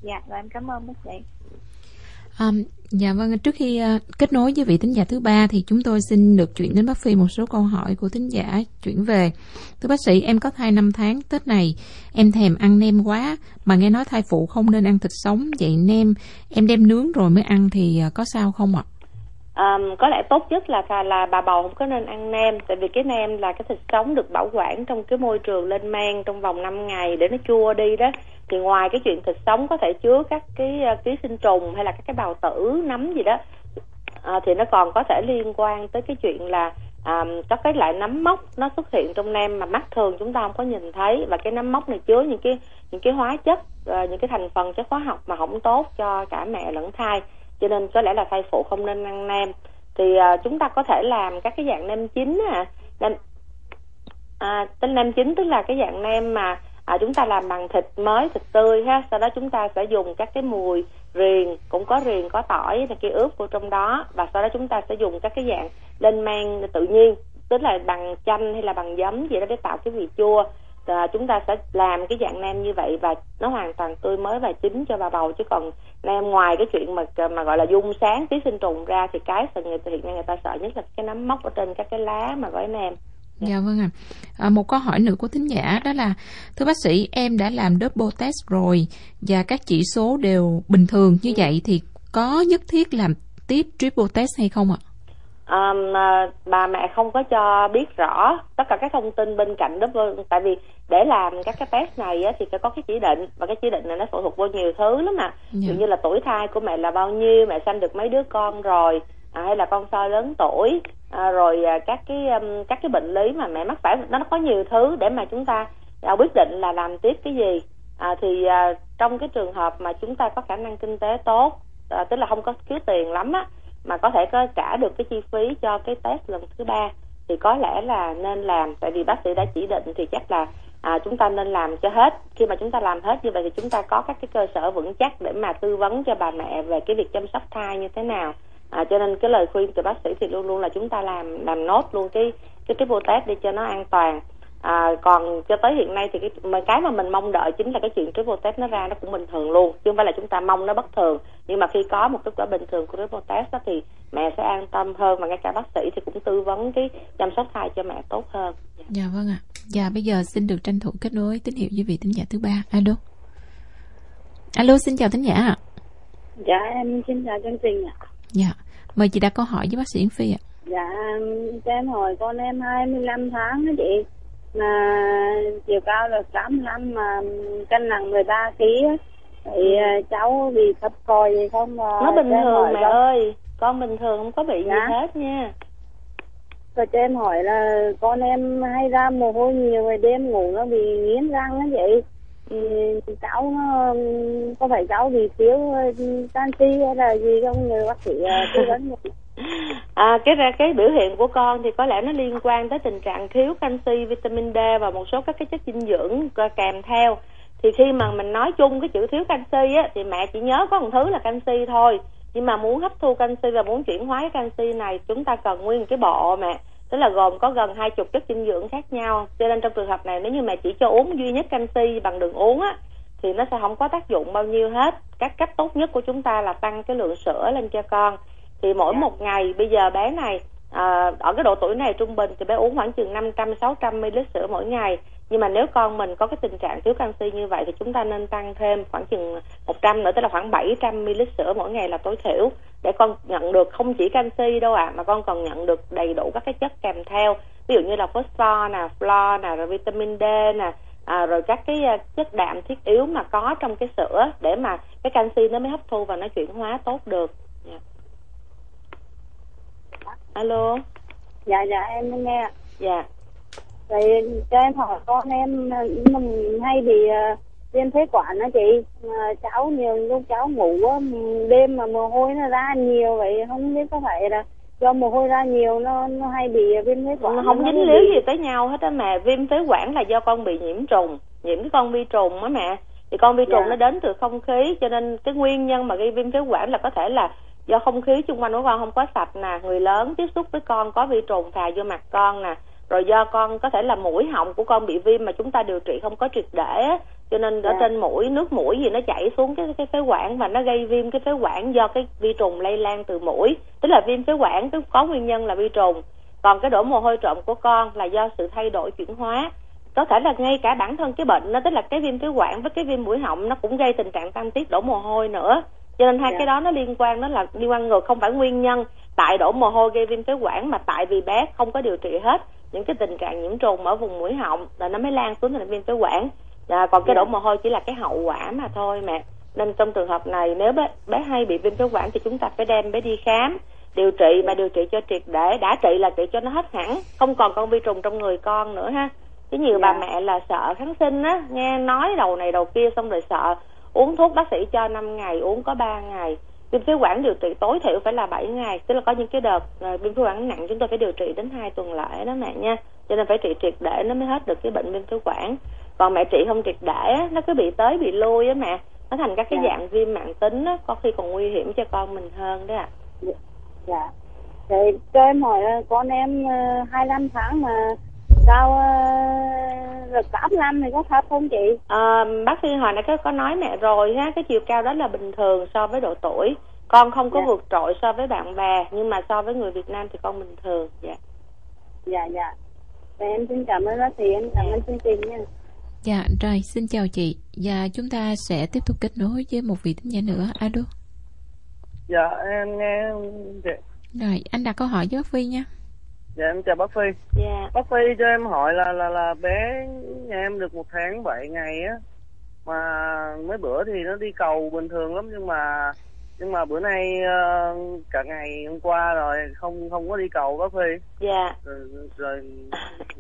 dạ rồi em cảm ơn bác sĩ Um, dạ vâng, trước khi uh, kết nối với vị thính giả thứ ba thì chúng tôi xin được chuyển đến bác Phi một số câu hỏi của thính giả chuyển về. Thưa bác sĩ, em có thai 5 tháng, Tết này em thèm ăn nem quá, mà nghe nói thai phụ không nên ăn thịt sống, vậy nem em đem nướng rồi mới ăn thì uh, có sao không ạ? um, có lẽ tốt nhất là là bà bầu không có nên ăn nem tại vì cái nem là cái thịt sống được bảo quản trong cái môi trường lên men trong vòng 5 ngày để nó chua đi đó thì ngoài cái chuyện thịt sống có thể chứa các cái uh, ký sinh trùng hay là các cái bào tử nấm gì đó à, thì nó còn có thể liên quan tới cái chuyện là ờ, à, có cái loại nấm mốc nó xuất hiện trong nem mà mắt thường chúng ta không có nhìn thấy và cái nấm mốc này chứa những cái những cái hóa chất à, những cái thành phần chất hóa học mà không tốt cho cả mẹ lẫn thai. Cho nên có lẽ là thai phụ không nên ăn nem. Thì à, chúng ta có thể làm các cái dạng nem chín à nem à, tên nem chín tức là cái dạng nem mà à, chúng ta làm bằng thịt mới thịt tươi ha. Sau đó chúng ta sẽ dùng các cái mùi riềng cũng có riềng có tỏi là kia ướp vô trong đó. Và sau đó chúng ta sẽ dùng các cái dạng lên men tự nhiên tức là bằng chanh hay là bằng giấm gì đó để tạo cái vị chua. À, chúng ta sẽ làm cái dạng nem như vậy và nó hoàn toàn tươi mới và chín cho bà bầu. Chứ còn nem ngoài cái chuyện mà mà gọi là dung sáng ký sinh trùng ra thì cái sự người hiện nay người ta sợ nhất là cái nấm mốc ở trên các cái lá mà gói nem. Dạ vâng ạ. À. một câu hỏi nữa của thính giả đó là thưa bác sĩ em đã làm double test rồi và các chỉ số đều bình thường như vậy thì có nhất thiết làm tiếp triple test hay không ạ? Um, bà mẹ không có cho biết rõ tất cả các thông tin bên cạnh double tại vì để làm các cái test này á, thì phải có cái chỉ định và cái chỉ định này nó phụ thuộc vào nhiều thứ lắm mà dạ. như là tuổi thai của mẹ là bao nhiêu mẹ sanh được mấy đứa con rồi à, hay là con soi lớn tuổi. À, rồi à, các cái um, các cái bệnh lý mà mẹ mắc phải nó có nhiều thứ để mà chúng ta à, quyết định là làm tiếp cái gì. À, thì à, trong cái trường hợp mà chúng ta có khả năng kinh tế tốt à, tức là không có thiếu tiền lắm á mà có thể có trả được cái chi phí cho cái test lần thứ ba thì có lẽ là nên làm. Tại vì bác sĩ đã chỉ định thì chắc là à, chúng ta nên làm cho hết. Khi mà chúng ta làm hết như vậy thì chúng ta có các cái cơ sở vững chắc để mà tư vấn cho bà mẹ về cái việc chăm sóc thai như thế nào à, cho nên cái lời khuyên từ bác sĩ thì luôn luôn là chúng ta làm làm nốt luôn cái cái cái vô test để cho nó an toàn. À, còn cho tới hiện nay thì cái mà cái mà mình mong đợi chính là cái chuyện triple test nó ra nó cũng bình thường luôn chứ không phải là chúng ta mong nó bất thường. Nhưng mà khi có một kết quả bình thường của triple test đó thì mẹ sẽ an tâm hơn và ngay cả bác sĩ thì cũng tư vấn cái chăm sóc thai cho mẹ tốt hơn. Dạ vâng ạ. Dạ bây giờ xin được tranh thủ kết nối tín hiệu với vị tính giả thứ ba. Alo. Alo xin chào tính giả ạ. Dạ em xin chào chương trình ạ dạ. Mời chị đặt câu hỏi với bác sĩ Yến Phi ạ. Dạ cho em hỏi con em 25 tháng đó chị. Mà chiều cao là 85 mà cân nặng 13 kg thì ừ. cháu bị thấp còi gì không? Nó bình thường mẹ ơi. Con bình thường không có bị dạ. gì hết nha. Rồi cho em hỏi là con em hay ra mồ hôi nhiều rồi đêm ngủ nó bị nghiến răng á vậy thì cháu có phải cháu bị thiếu canxi hay là gì không nhờ bác sĩ ờ, tư vấn À, cái ra cái biểu hiện của con thì có lẽ nó liên quan tới tình trạng thiếu canxi, vitamin D và một số các cái chất dinh dưỡng kèm theo. Thì khi mà mình nói chung cái chữ thiếu canxi á thì mẹ chỉ nhớ có một thứ là canxi thôi. Nhưng mà muốn hấp thu canxi và muốn chuyển hóa cái canxi này chúng ta cần nguyên cái bộ mẹ tức là gồm có gần hai chục chất dinh dưỡng khác nhau cho nên trong trường hợp này nếu như mẹ chỉ cho uống duy nhất canxi bằng đường uống á thì nó sẽ không có tác dụng bao nhiêu hết các cách tốt nhất của chúng ta là tăng cái lượng sữa lên cho con thì mỗi yeah. Dạ. một ngày bây giờ bé này à, ở cái độ tuổi này trung bình thì bé uống khoảng chừng 500 600 ml sữa mỗi ngày nhưng mà nếu con mình có cái tình trạng thiếu canxi như vậy thì chúng ta nên tăng thêm khoảng chừng 100 nữa tức là khoảng 700 ml sữa mỗi ngày là tối thiểu để con nhận được không chỉ canxi đâu ạ à, mà con còn nhận được đầy đủ các cái chất kèm theo ví dụ như là phosphor nè flo nè rồi vitamin D nè à, rồi các cái à, chất đạm thiết yếu mà có trong cái sữa để mà cái canxi nó mới hấp thu và nó chuyển hóa tốt được yeah. Dạ. alo dạ dạ em nghe dạ vậy cho em hỏi con em mình hay bị uh, viêm phế quản đó chị. Mà cháu nhiều lúc cháu ngủ đêm mà mồ hôi nó ra nhiều vậy không biết có phải là do mồ hôi ra nhiều nó nó hay bị viêm phế quản không dính líu gì tới nhau hết á mẹ. Viêm phế quản là do con bị nhiễm trùng nhiễm cái con vi trùng á mẹ. Thì con vi trùng dạ. nó đến từ không khí cho nên cái nguyên nhân mà gây viêm phế quản là có thể là do không khí xung quanh của con không có sạch nè. Người lớn tiếp xúc với con có vi trùng thà vô mặt con nè rồi do con có thể là mũi họng của con bị viêm mà chúng ta điều trị không có triệt để cho nên ở yeah. Dạ. trên mũi nước mũi gì nó chảy xuống cái cái phế quản và nó gây viêm cái phế quản do cái vi trùng lây lan từ mũi tức là viêm phế quản có nguyên nhân là vi trùng còn cái đổ mồ hôi trộm của con là do sự thay đổi chuyển hóa có thể là ngay cả bản thân cái bệnh nó tức là cái viêm phế quản với cái viêm mũi họng nó cũng gây tình trạng tăng tiết đổ mồ hôi nữa cho nên hai yeah. Dạ. cái đó nó liên quan nó là liên quan ngược không phải nguyên nhân tại đổ mồ hôi gây viêm phế quản mà tại vì bé không có điều trị hết. Những cái tình trạng nhiễm trùng ở vùng mũi họng là nó mới lan xuống thành viêm phế quản. À, còn cái đổ mồ hôi chỉ là cái hậu quả mà thôi mẹ. Nên trong trường hợp này nếu bé, bé hay bị viêm phế quản thì chúng ta phải đem bé đi khám điều trị mà điều trị cho triệt để. Đã trị là trị cho nó hết hẳn không còn con vi trùng trong người con nữa ha. Chứ nhiều bà mẹ là sợ kháng sinh á nghe nói đầu này đầu kia xong rồi sợ. Uống thuốc bác sĩ cho 5 ngày uống có 3 ngày viêm phế quản điều trị tối thiểu phải là 7 ngày tức là có những cái đợt uh, viêm phế quản nặng chúng tôi phải điều trị đến hai tuần lễ đó mẹ nha. Cho nên phải trị triệt để nó mới hết được cái bệnh viêm phế quản. Còn mẹ trị không triệt để á, nó cứ bị tới bị lui á mẹ. Nó thành các cái Dạ. dạng viêm mạng tính á, có khi còn nguy hiểm cho con mình hơn đấy ạ. Dạ. Thì cho em hỏi con em uh, 25 tháng mà sao uh, được 85 thì có thấp không chị À, bác sĩ hồi nãy có, có nói mẹ rồi ha cái chiều cao đó là bình thường so với độ tuổi con không có Dạ. vượt trội so với bạn bè nhưng mà so với người Việt Nam thì con bình thường dạ dạ dạ Thì em xin cảm ơn bác sĩ em cảm ơn chương trình nha Dạ, rồi, xin chào chị. Và chúng ta sẽ tiếp tục kết nối với một vị thính giả nữa. Alo. Dạ em nghe. Rồi, anh đặt câu hỏi với bác Phi nha. Dạ em chào bác Phi. dạ. Bác Phi cho em hỏi là là là bé nhà em được một tháng 7 ngày á mà mấy bữa thì nó đi cầu bình thường lắm nhưng mà nhưng mà bữa nay ờ, cả ngày hôm qua rồi không không có đi cầu bác Phi. Dạ. Rồi, rồi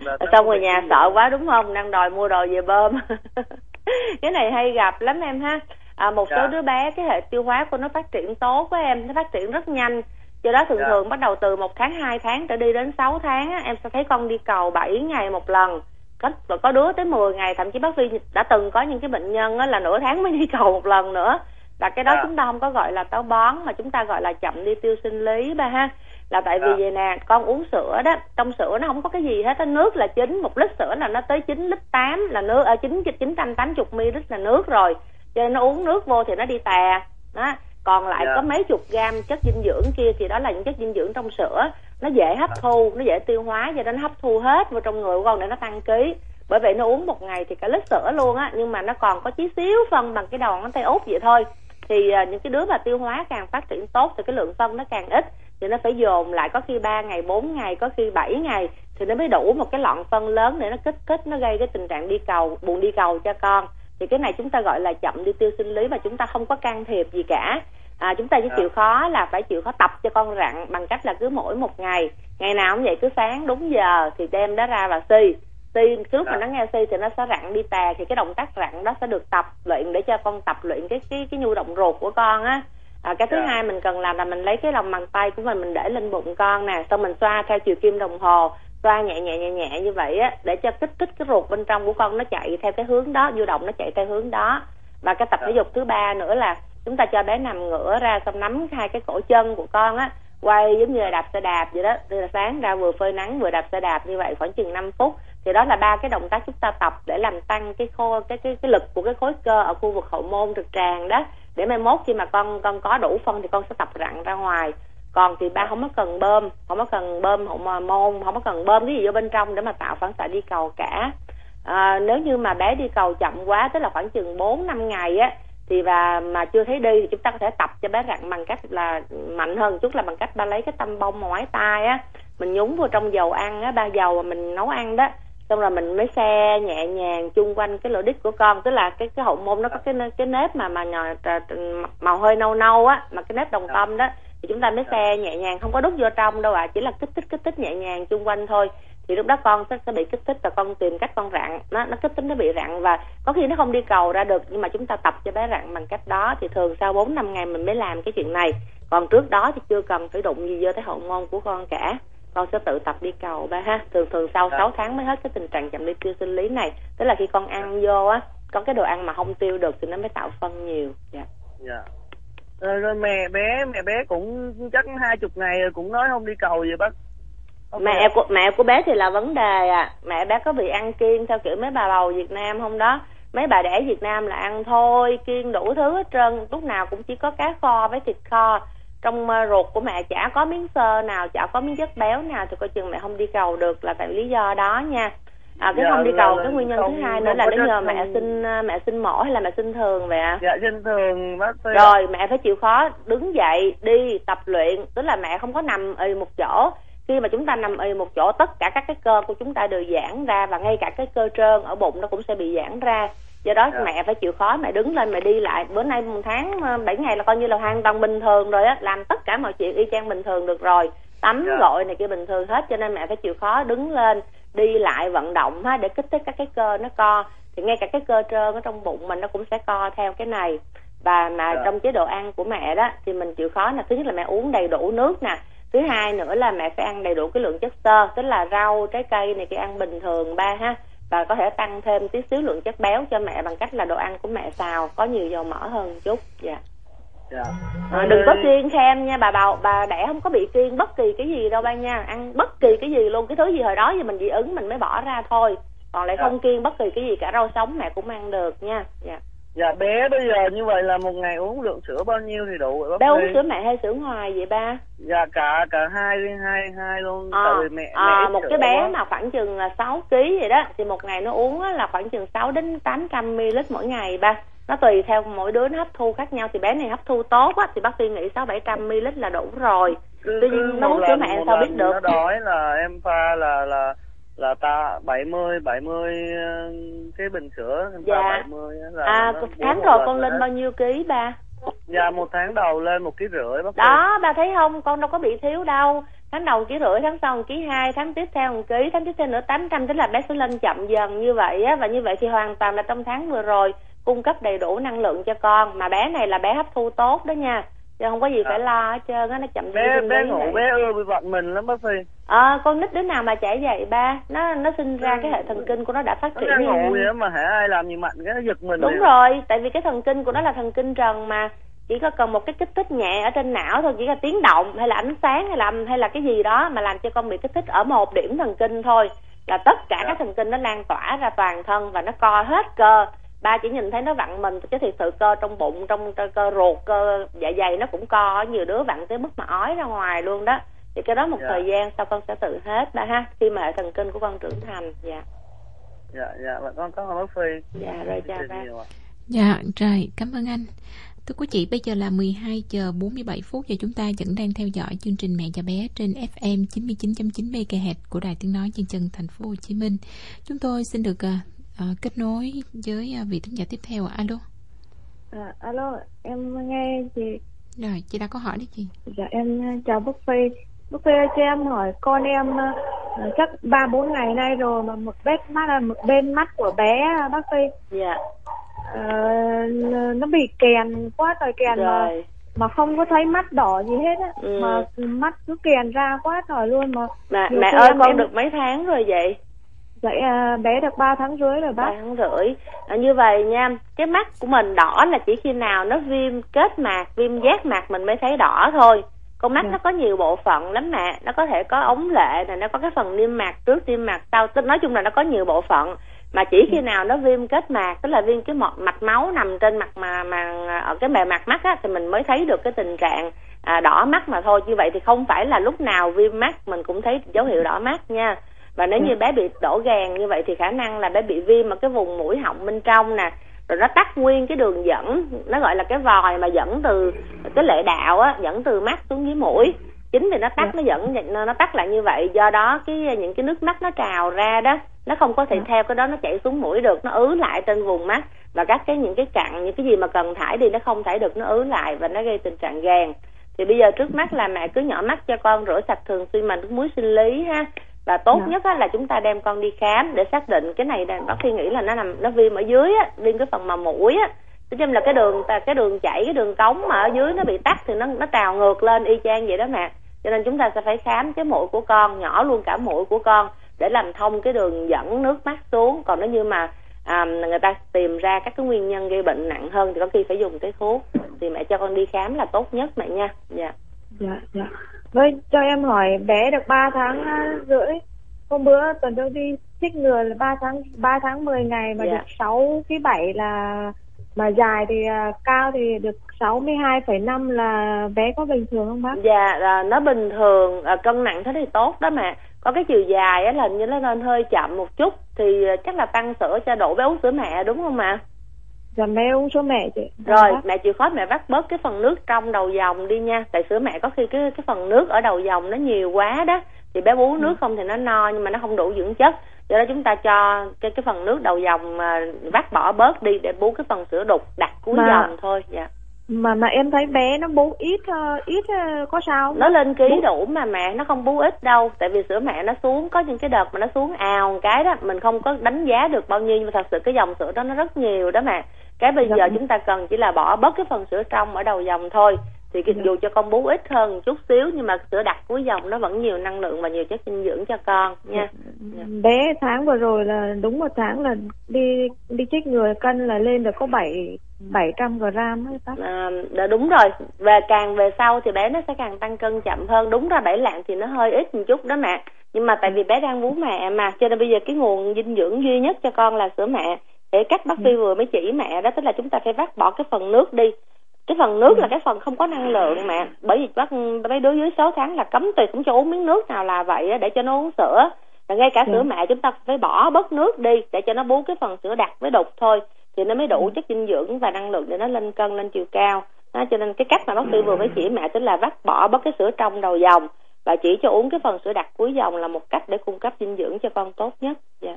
là xong rồi nhà sợ quá đúng không? Đang đòi mua đồ về bơm. Cái này hay gặp lắm em ha. À, một số Dạ. đứa bé cái hệ tiêu hóa của nó phát triển tốt quá em. Nó phát triển rất nhanh do đó thường Dạ. thường bắt đầu từ một tháng hai tháng trở đi đến 6 tháng á, em sẽ thấy con đi cầu 7 ngày một lần có và có đứa tới 10 ngày thậm chí bác Phi đã từng có những cái bệnh nhân á, là nửa tháng mới đi cầu một lần nữa và cái đó Dạ. chúng ta không có gọi là táo bón mà chúng ta gọi là chậm đi tiêu sinh lý ba ha là tại vì Dạ. vậy nè con uống sữa đó trong sữa nó không có cái gì hết á nước là chính một lít sữa là nó tới 9 lít 8 là nước ở chín chín trăm tám chục ml là nước rồi cho nên nó uống nước vô thì nó đi tè đó còn lại Dạ. có mấy chục gam chất dinh dưỡng kia thì đó là những chất dinh dưỡng trong sữa. Nó dễ hấp thu nó dễ tiêu hóa cho nên nó hấp thu hết vào trong người của con để nó tăng ký. Bởi vậy nó uống một ngày thì cả lít sữa luôn á nhưng mà nó còn có chí xíu phân bằng cái đầu ngón tay út vậy thôi. Thì à, những cái đứa mà tiêu hóa càng phát triển tốt thì cái lượng phân nó càng ít thì nó phải dồn lại có khi 3 ngày 4 ngày có khi 7 ngày thì nó mới đủ một cái lọn phân lớn để nó kích thích nó gây cái tình trạng đi cầu buồn đi cầu cho con. Thì cái này chúng ta gọi là chậm đi tiêu sinh lý và chúng ta không có can thiệp gì cả à, chúng ta chỉ chịu khó là phải chịu khó tập cho con rặn bằng cách là cứ mỗi một ngày. Ngày nào cũng vậy cứ sáng đúng giờ thì đem nó ra và si. Si lúc mà nó nghe si thì nó sẽ rặn đi tà thì cái động tác rặn đó sẽ được tập luyện để cho con tập luyện cái cái cái nhu động ruột của con á. À, cái thứ Dạ. hai mình cần làm là mình lấy cái lòng bàn tay của mình mình để lên bụng con nè xong mình xoa theo chiều kim đồng hồ xoa nhẹ nhẹ nhẹ nhẹ như vậy á để cho kích thích cái ruột bên trong của con nó chạy theo cái hướng đó du động nó chạy theo hướng đó. Và cái tập Dạ. thể dục thứ ba nữa là chúng ta cho bé nằm ngửa ra xong nắm hai cái cổ chân của con á quay giống như là đạp xe đạp vậy đó. Từ sáng ra vừa phơi nắng vừa đạp xe đạp như vậy khoảng chừng 5 phút. Thì đó là ba cái động tác chúng ta tập để làm tăng cái khô cái cái cái lực của cái khối cơ ở khu vực hậu môn trực tràng đó. Để mai mốt khi mà con con có đủ phân thì con sẽ tập rặn ra ngoài. Còn thì ba không có cần bơm không có cần bơm hậu môn không có cần bơm cái gì vô bên trong để mà tạo phản xạ đi cầu cả. À, nếu như mà bé đi cầu chậm quá tức là khoảng chừng 4 năm ngày á thì và mà chưa thấy đi thì chúng ta có thể tập cho bé rặn bằng cách là mạnh hơn chút là bằng cách ba lấy cái tăm bông mà ngoái tai á. Mình nhúng vào trong dầu ăn á ba dầu mà mình nấu ăn đó. Xong rồi mình mới xe nhẹ nhàng chung quanh cái lỗ đít của con tức là cái cái hậu môn nó có cái cái nếp mà mà nhỏ, màu hơi nâu nâu á mà cái nếp đồng tâm đó. Thì chúng ta mới xe nhẹ nhàng không có đút vô trong đâu ạ chỉ là kích thích kích thích nhẹ nhàng chung quanh thôi thì lúc đó con sẽ, sẽ bị kích thích và con tìm cách con rặn. Nó nó kích thích nó bị rặn và có khi nó không đi cầu ra được nhưng mà chúng ta tập cho bé rặn bằng cách đó thì thường sau 4 năm ngày mình mới làm cái chuyện này. Còn trước đó thì chưa cần phải đụng gì vô tới hậu môn của con cả. Con sẽ tự tập đi cầu ba ha. Thường thường sau Dạ. 6 tháng mới hết cái tình trạng chậm đi tiêu sinh lý này. Tức là khi con ăn vô á có cái đồ ăn mà không tiêu được thì nó mới tạo phân nhiều. Dạ. Dạ. Rồi, rồi mẹ bé mẹ bé cũng chắc hai chục ngày rồi cũng nói không đi cầu gì bác Ok. mẹ của mẹ của bé thì là vấn đề à. Mẹ bé có bị ăn kiêng theo kiểu mấy bà bầu Việt Nam không đó. Mấy bà đẻ Việt Nam là ăn thôi kiêng đủ thứ hết trơn. Lúc nào cũng chỉ có cá kho với thịt kho. Trong ờ, ruột của mẹ chả có miếng xơ nào chả có miếng chất béo nào thì coi chừng mẹ không đi cầu được là tại lý do đó nha. À cái Dạ, không đi là- cầu là cái nguyên nhân không- thứ hai nữa là chất nhờ mẹ sinh à, mẹ sinh mổ hay là mẹ sinh thường vậy ạ? Dạ trên thường bác sĩ rồi mẹ phải chịu khó đứng dậy đi tập luyện. Tức là mẹ không có nằm ì một chỗ khi mà chúng ta nằm ì một chỗ tất cả các cái cơ của chúng ta đều giãn ra và ngay cả cái cơ trơn ở bụng nó cũng sẽ bị giãn ra. Do đó Dạ. mẹ phải chịu khó mẹ đứng lên mẹ đi lại. Bữa nay một tháng ờ, 7 ngày là coi như là hoàn toàn bình thường rồi á làm tất cả mọi chuyện y chang bình thường được rồi. Tắm Dạ. gội này kia bình thường hết cho nên mẹ phải chịu khó đứng lên đi lại vận động ha để kích thích các cái cơ nó co. Thì ngay cả cái cơ trơn ở trong bụng mình nó cũng sẽ co theo cái này. Và mà Dạ. trong chế độ ăn của mẹ đó thì mình chịu khó là thứ nhất là mẹ uống đầy đủ nước nè thứ hai nữa là mẹ phải ăn đầy đủ cái lượng chất xơ tức là rau trái cây này kia ăn bình thường ba ha. Và có thể tăng thêm tí xíu lượng chất béo cho mẹ bằng cách là đồ ăn của mẹ xào có nhiều dầu mỡ hơn chút. Dạ. Dạ. À, đừng có kiêng khem nha bà bầu bà đẻ không có bị kiêng bất kỳ cái gì đâu ba nha. Ăn bất kỳ cái gì luôn cái thứ gì hồi đó thì mình dị ứng mình mới bỏ ra thôi. Còn lại Dạ. không kiêng bất kỳ cái gì cả rau sống mẹ cũng ăn được nha. Dạ dạ bé bây giờ như vậy là một ngày uống lượng sữa bao nhiêu thì đủ bác bé uống sữa mẹ hay sữa ngoài vậy ba dạ cả cả hai hai hai luôn à, tại vì mẹ à, mẹ một cái bé quá. mà khoảng chừng là 6 kg vậy đó thì một ngày nó uống là khoảng chừng 6 đến 800 ml mỗi ngày ba nó tùy theo mỗi đứa nó hấp thu khác nhau thì bé này hấp thu tốt á thì bác sĩ nghĩ 6 700 ml là đủ rồi cứ, Tuy nhiên nó uống sữa mẹ sao biết được. nó đói là em pha là là là ta 70 70 ờ, cái bình sữa Dạ. 70 á, là à tháng rồi con lên bao nhiêu ký ba? Dạ một tháng đầu lên một ký rưỡi bác đó ba thấy không? Con đâu có bị thiếu đâu. Tháng đầu ký rưỡi tháng sau một ký hai tháng tiếp theo một ký tháng tiếp theo nữa 800 tức là bé sẽ lên chậm dần như vậy á và như vậy thì hoàn toàn là trong tháng vừa rồi cung cấp đầy đủ năng lượng cho con. Mà bé này là bé hấp thu tốt đó nha chứ không có gì Dạ. phải lo hết trơn á nó chậm bé bé ngủ vậy. bé ưa bị vặn mình lắm bác sĩ ờ con nít đứa nào mà chảy vậy ba nó nó sinh ra cái hệ thần kinh của nó đã phát nó triển đang ngủ vậy mà hả ai làm gì mạnh cái nó giật mình đúng liền. rồi tại vì cái thần kinh của nó là thần kinh trần mà chỉ có cần một cái kích thích nhẹ ở trên não thôi chỉ là tiếng động hay là ánh sáng hay là hay là cái gì đó mà làm cho con bị kích thích ở một điểm thần kinh thôi là tất cả Dạ. các thần kinh nó lan tỏa ra toàn thân và nó co hết cơ ba chỉ nhìn thấy nó vặn mình chứ thiệt sự cơ trong bụng trong cơ, cơ ruột cơ dạ dày nó cũng co nhiều đứa vặn tới mức mà ói ra ngoài luôn đó thì cái đó một Dạ. thời gian sau con sẽ tự hết ba ha khi mà hệ thần kinh của con trưởng thành dạ dạ dạ và con có bác sĩ dạ rồi chào ba. Dạ, rồi, cảm ơn anh. Thưa quý chị, bây giờ là 12 giờ 47 phút và chúng ta vẫn đang theo dõi chương trình Mẹ và bé trên FM 99.9 MHz của Đài Tiếng nói Nhân dân thành phố Hồ Chí Minh. Chúng tôi xin được à, kết nối với à, vị thính giả tiếp theo. Alo. À, alo, em nghe chị. Rồi, chị đã có hỏi đấy chị. Dạ em ờ, chào bác Phi. Cho em hỏi con em ờ, ờ, chắc ba bốn ngày nay rồi mà một bên mắt là một bên mắt của bé ờ, bác Phi dạ ờ, nó bị kèn quá trời kèn mà rồi mà không có thấy mắt đỏ gì hết á Ừ. mà mắt cứ kèn ra quá trời luôn mà mà mẹ khi ơi con em- được mấy tháng rồi vậy vậy à, bé được 3 tháng rưỡi rồi ba bác. Tháng rưỡi. À, như vậy nha cái mắt của mình đỏ là chỉ khi nào nó viêm kết mạc viêm giác mạc mình mới thấy đỏ thôi. Con mắt Dạ. nó có nhiều bộ phận lắm mẹ nó có thể có ống lệ này nó có cái phần niêm mạc trước niêm mạc sau nói chung là nó có nhiều bộ phận. Mà chỉ khi nào nó viêm kết mạc tức là viêm cái mạch máu nằm trên mặt mà mà ở cái bề mặt mắt á thì mình mới thấy được cái tình trạng à, đỏ mắt mà thôi. Như vậy thì không phải là lúc nào viêm mắt mình cũng thấy dấu hiệu đỏ mắt nha và nếu như bé bị đổ gàn như vậy thì khả năng là bé bị viêm ở cái vùng mũi họng bên trong nè. Rồi nó tắt nguyên cái đường dẫn nó gọi là cái vòi mà dẫn từ cái lệ đạo á dẫn từ mắt xuống dưới mũi. Chính vì nó tắt nó dẫn nó nó tắt lại như vậy do đó cái những cái nước mắt nó trào ra đó nó không có thể theo cái đó nó chảy xuống mũi được nó ứ lại trên vùng mắt. Và các cái những cái cặn những cái gì mà cần thải đi nó không thải được nó ứ lại và nó gây tình trạng gàn. Thì bây giờ trước mắt là mẹ cứ nhỏ mắt cho con rửa sạch thường xuyên bằng nước muối sinh lý ha và tốt Dạ. nhất á, là chúng ta đem con đi khám để xác định cái này bác sĩ nghĩ là nó nằm nó viêm ở dưới á viêm cái phần mà mũi á. Nói chung là cái đường cái đường chảy cái đường cống mà ở dưới nó bị tắc thì nó nó trào ngược lên y chang vậy đó mẹ. Cho nên chúng ta sẽ phải khám cái mũi của con nhỏ luôn cả mũi của con để làm thông cái đường dẫn nước mắt xuống. Còn nếu như mà à, người ta tìm ra các cái nguyên nhân gây bệnh nặng hơn thì có khi phải dùng cái thuốc. Thì mẹ cho con đi khám là tốt nhất mẹ nha. Dạ. Dạ dạ với cho em hỏi bé được 3 tháng à, rưỡi hôm bữa tuần trước đi chích ngừa là 3 tháng 3 tháng 10 ngày mà Dạ. được 6 cái 7 là mà dài thì à, cao thì được 62,5 là bé có bình thường không bác? Dạ, à, nó bình thường, à, cân nặng thế thì tốt đó mà. có cái chiều dài á là như nó nên hơi chậm một chút thì chắc là tăng sữa cho đủ bé uống sữa mẹ đúng không ạ dạ mẹ uống sữa mẹ chị. Rồi mẹ chịu khó mẹ vắt bớt cái phần nước trong đầu dòng đi nha. Tại sữa mẹ có khi cái cái phần nước ở đầu dòng nó nhiều quá đó. Thì bé uống nước không thì nó no nhưng mà nó không đủ dưỡng chất. Do đó chúng ta cho cái cái phần nước đầu dòng mà vắt bỏ bớt đi để bú cái phần sữa đục đặt cuối Mà- dòng thôi dạ. mà mà em thấy bé nó bú ít ờ, ít ờ, có sao nó lên ký đủ mà mẹ nó không bú ít đâu. Tại vì sữa mẹ nó xuống có những cái đợt mà nó xuống ào một cái đó mình không có đánh giá được bao nhiêu nhưng mà thật sự cái dòng sữa đó nó rất nhiều đó mà cái bây giờ chúng ta cần chỉ là bỏ bớt cái phần sữa trong ở đầu dòng thôi. Thì cái, Dạ. dù cho con bú ít hơn một chút xíu nhưng mà sữa đặc cuối dòng nó vẫn nhiều năng lượng và nhiều chất dinh dưỡng cho con nha. Dạ. bé tháng vừa rồi là đúng một tháng là đi đi chích ngừa cân là lên được có bảy bảy trăm gram ấy bác À, đúng rồi. Về càng về sau thì bé nó sẽ càng tăng cân chậm hơn. Đúng ra bảy lạng thì nó hơi ít một chút đó mẹ. Nhưng mà tại vì bé đang bú mẹ mà cho nên bây giờ cái nguồn dinh dưỡng duy nhất cho con là sữa mẹ để cách bác Phi vừa mới chỉ mẹ đó tức là chúng ta phải vắt bỏ cái phần nước đi. Cái phần nước là cái phần không có năng lượng mẹ. Bởi vì bác mấy đứa dưới 6 tháng là cấm tuyệt cũng cho uống miếng nước nào là vậy để cho nó uống sữa. Và ngay cả sữa mẹ chúng ta phải bỏ bớt nước đi để cho nó bú cái phần sữa đặc với đục thôi. Thì nó mới đủ chất dinh dưỡng và năng lượng để nó lên cân lên chiều cao. Đó, cho nên cái cách mà bác sĩ vừa mới chỉ mẹ tức là vắt bỏ bớt cái sữa trong đầu dòng và chỉ cho uống cái phần sữa đặc cuối dòng là một cách để cung cấp dinh dưỡng cho con tốt nhất. Dạ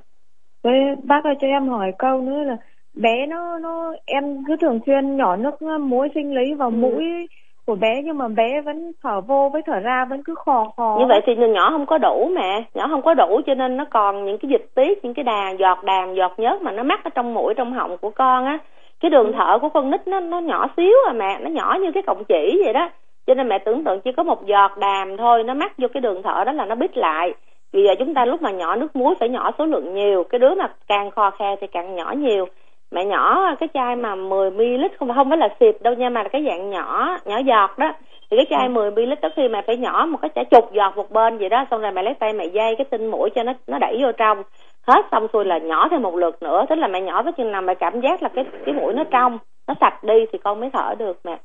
với bác ơi cho em hỏi câu nữa là bé nó nó em cứ thường xuyên nhỏ nước muối sinh lý vào Ừ. mũi của bé nhưng mà bé vẫn thở vô với thở ra vẫn cứ khò khò như vậy thì nhỏ không có đủ mẹ nhỏ không có đủ cho nên nó còn những cái dịch tiết những cái đà giọt đàm giọt nhớt mà nó mắc ở trong mũi trong họng của con á. Cái đường thở của con nít nó nó nhỏ xíu à mẹ nó nhỏ như cái cọng chỉ vậy đó. Cho nên mẹ tưởng tượng chỉ có một giọt đàm thôi nó mắc vô cái đường thở đó là nó bít lại vì giờ chúng ta lúc mà nhỏ nước muối phải nhỏ số lượng nhiều cái đứa mà càng khò khe thì càng nhỏ nhiều. Mẹ nhỏ cái chai mà 10 ml không phải không phải là xịt đâu nha mà là cái dạng nhỏ nhỏ giọt đó. Thì cái chai 10 ml đó khi mẹ phải nhỏ một cái chả chục giọt một bên vậy đó xong rồi mẹ lấy tay mẹ dây cái tinh mũi cho nó nó đẩy vô trong. Hết xong xuôi là nhỏ thêm một lượt nữa tức là mẹ nhỏ tới chừng nào mẹ cảm giác là cái cái mũi nó trong nó sạch đi thì con mới thở được mẹ.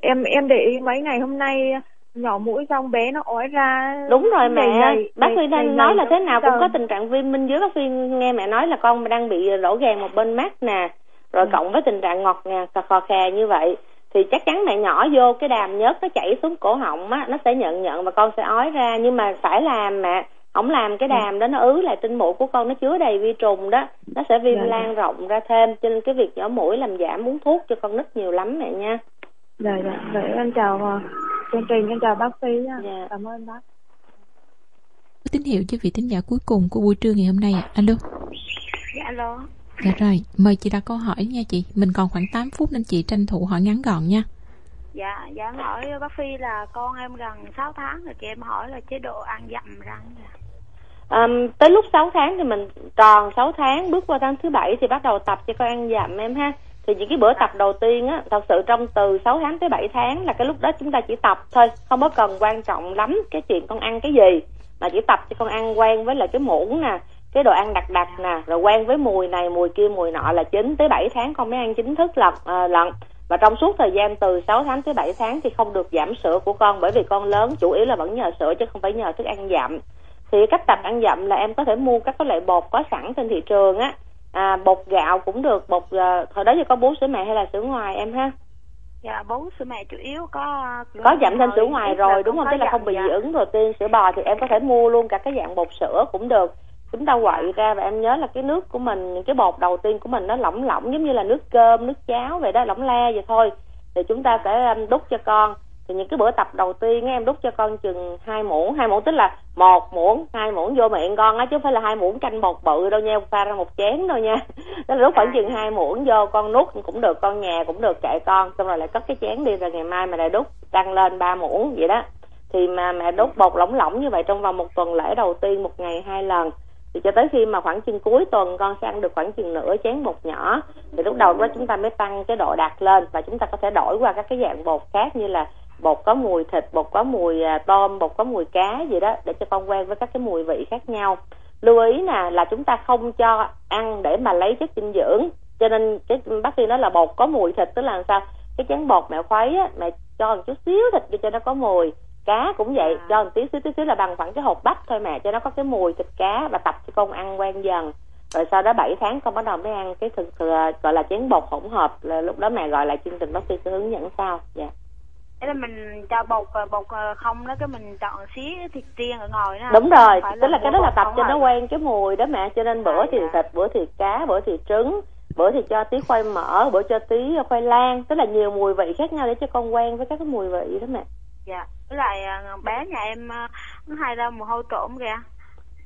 Em em để ý mấy ngày hôm nay nhỏ mũi xong bé nó ói ra. Đúng rồi đầy mẹ. đầy- bác đầy- Phi đầy đang đầy nói là giống thế nào cũng có tình trạng viêm minh dưới. Bác Phi nghe mẹ nói là con đang bị rỗ gàn một bên mắt nè rồi Ừ. cộng với tình trạng ngọt ngào khò khè như vậy thì chắc chắn mẹ nhỏ vô cái đàm nhớt nó chảy xuống cổ họng á nó sẽ nhận nhận và con sẽ ói ra. Nhưng mà phải làm mẹ không làm cái đàm đó nó ứ lại tinh mũi của con nó chứa đầy vi trùng đó nó sẽ viêm Dạ, dạ. lan rộng ra thêm. Cho nên cái việc nhỏ mũi làm giảm uống thuốc cho con nít nhiều lắm mẹ nha. Dạ dạ. Vậy em chào ờ, chương trình em chào bác sĩ nha Dạ. cảm ơn bác tín hiệu cho vị thính giả cuối cùng của buổi trưa ngày hôm nay ạ alo Dạ alo. dạ rồi mời chị đặt câu hỏi nha chị mình còn khoảng 8 phút nên chị tranh thủ hỏi ngắn gọn nha Dạ, dạ em hỏi bác Phi là con em gần 6 tháng rồi chị em hỏi là chế độ ăn dặm răng. dạ. Um, tới lúc 6 tháng thì mình tròn 6 tháng bước qua tháng thứ bảy thì bắt đầu tập cho con ăn dặm em ha thì những cái bữa tập đầu tiên á thật sự trong từ 6 tháng tới 7 tháng là cái lúc đó chúng ta chỉ tập thôi không có cần quan trọng lắm cái chuyện con ăn cái gì mà chỉ tập cho con ăn quen với là cái muỗng nè cái đồ ăn đặc đặc nè rồi quen với mùi này mùi kia mùi nọ là chín tới 7 tháng con mới ăn chính thức lận à, ờ, lận. Và trong suốt thời gian từ 6 tháng tới 7 tháng thì không được giảm sữa của con bởi vì con lớn chủ yếu là vẫn nhờ sữa chứ không phải nhờ thức ăn dặm thì cách tập ăn dặm là em có thể mua các cái loại bột có sẵn trên thị trường á à, bột gạo cũng được bột uh, hồi đó giờ có bú sữa mẹ hay là sữa ngoài em ha? Dạ, bú sữa mẹ chủ yếu có có dặm thêm sữa ngoài rồi đúng không? tức là không bị dạ. dị ứng protein sữa bò thì em có thể mua luôn cả cái dạng bột sữa cũng được. Chúng ta quậy ra và em nhớ là cái nước của mình cái bột đầu tiên của mình nó lỏng lỏng giống như là nước cơm nước cháo vậy đó lỏng le vậy thôi. Thì chúng ta sẽ đút cho con thì những cái bữa tập đầu tiên em đút cho con chừng hai muỗng hai muỗng tức là một muỗng hai muỗng vô miệng con á chứ không phải là hai muỗng canh bột bự đâu nha pha ra một chén đâu nha. Tức là đút khoảng chừng hai muỗng vô con nuốt cũng được con nhà cũng được kệ con. Xong rồi lại cất cái chén đi rồi ngày mai mày lại đút tăng lên ba muỗng vậy đó. Thì mà mẹ đút bột lỏng lỏng như vậy trong vòng một tuần lễ đầu tiên một ngày hai lần. Thì cho tới khi mà khoảng chừng cuối tuần con sẽ ăn được khoảng chừng nửa chén bột nhỏ. Thì lúc đầu đó chúng ta mới tăng cái độ đạt lên và chúng ta có thể đổi qua các cái dạng bột khác như là bột có mùi thịt bột có mùi à, tôm bột có mùi cá gì đó để cho con quen với các cái mùi vị khác nhau. Lưu ý nè là chúng ta không cho ăn để mà lấy chất dinh dưỡng. Cho nên cái bác sĩ nói là bột có mùi thịt tức là làm sao? Cái chén bột mẹ khuấy á mẹ cho một chút xíu thịt vô cho nó có mùi. Cá cũng vậy à. cho một tí xíu tí xíu là bằng khoảng cái hộp bắp thôi mà cho nó có cái mùi thịt cá và tập cho con ăn quen dần. Rồi sau đó 7 tháng con bắt đầu mới ăn cái thực thừa gọi là chén bột hỗn hợp. Là lúc đó mẹ gọi lại chương trình bác sĩ sẽ hướng dẫn sau. Dạ. yeah. Thế là mình cho bột ờ, bột ờ, không đó cái mình chọn xí thịt riêng ở ngoài đó. Đúng rồi, tức là, là cái đó là tập cho nó quen cái mùi đó mẹ, cho nên bữa thì thịt, bữa thì cá, bữa thì trứng, bữa thì cho tí khoai mỡ, bữa cho tí khoai lang, tức là nhiều mùi vị khác nhau để cho con quen với các cái mùi vị đó mẹ. Dạ, với lại ờ, bé nhà em nó hay ra mùi hôi trộm kìa.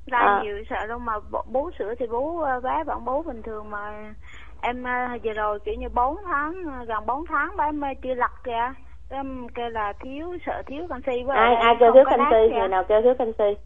Ra à. nhiều sợ luôn mà bú sữa thì bú bé vẫn bú bình thường mà em vừa rồi kiểu như 4 tháng gần 4 tháng bé mới chưa lặt kìa em kêu là thiếu sợ thiếu canxi với ai ai kêu thiếu canxi người nào kêu thiếu canxi?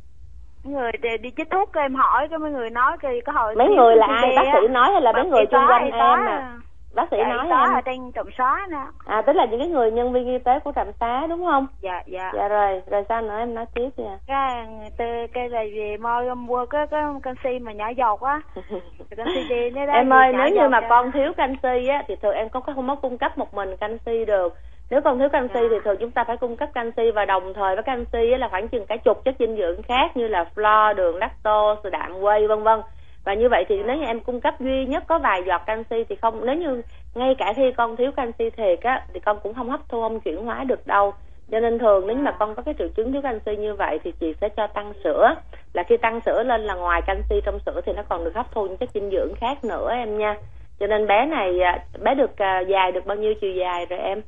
Người đi, đi chích thuốc em hỏi cái mấy người nói cái có hồi mấy người là ai? Bác sĩ nói hay là mấy người xung quanh em à? bác sĩ nói đó em ở trên trạm xá nè. À tức là những cái người nhân viên y tế của trạm xá đúng không? Dạ dạ. Dạ rồi rồi sao nữa? Em nói tiếp đi cái từ cái là gì moi mua cái cái canxi mà nhỏ giọt á. Canxi đi em ơi nếu như mà con thiếu canxi á thì thường em có không có cung cấp một mình canxi được nếu con thiếu canxi thì thường chúng ta phải cung cấp canxi và đồng thời với canxi là khoảng chừng cả chục chất dinh dưỡng khác như là flo, đường, lactose, đạm whey vân vân. Và như vậy thì nếu như em cung cấp duy nhất có vài giọt canxi thì không nếu như ngay cả khi con thiếu canxi thiệt á thì con cũng không hấp thu không chuyển hóa được đâu. Cho nên thường nếu mà con có cái triệu chứng thiếu canxi như vậy thì chị sẽ cho tăng sữa. Là khi tăng sữa lên là ngoài canxi trong sữa thì nó còn được hấp thu những chất dinh dưỡng khác nữa em nha. Cho nên bé này à, bé được à, dài được bao nhiêu chiều dài rồi em?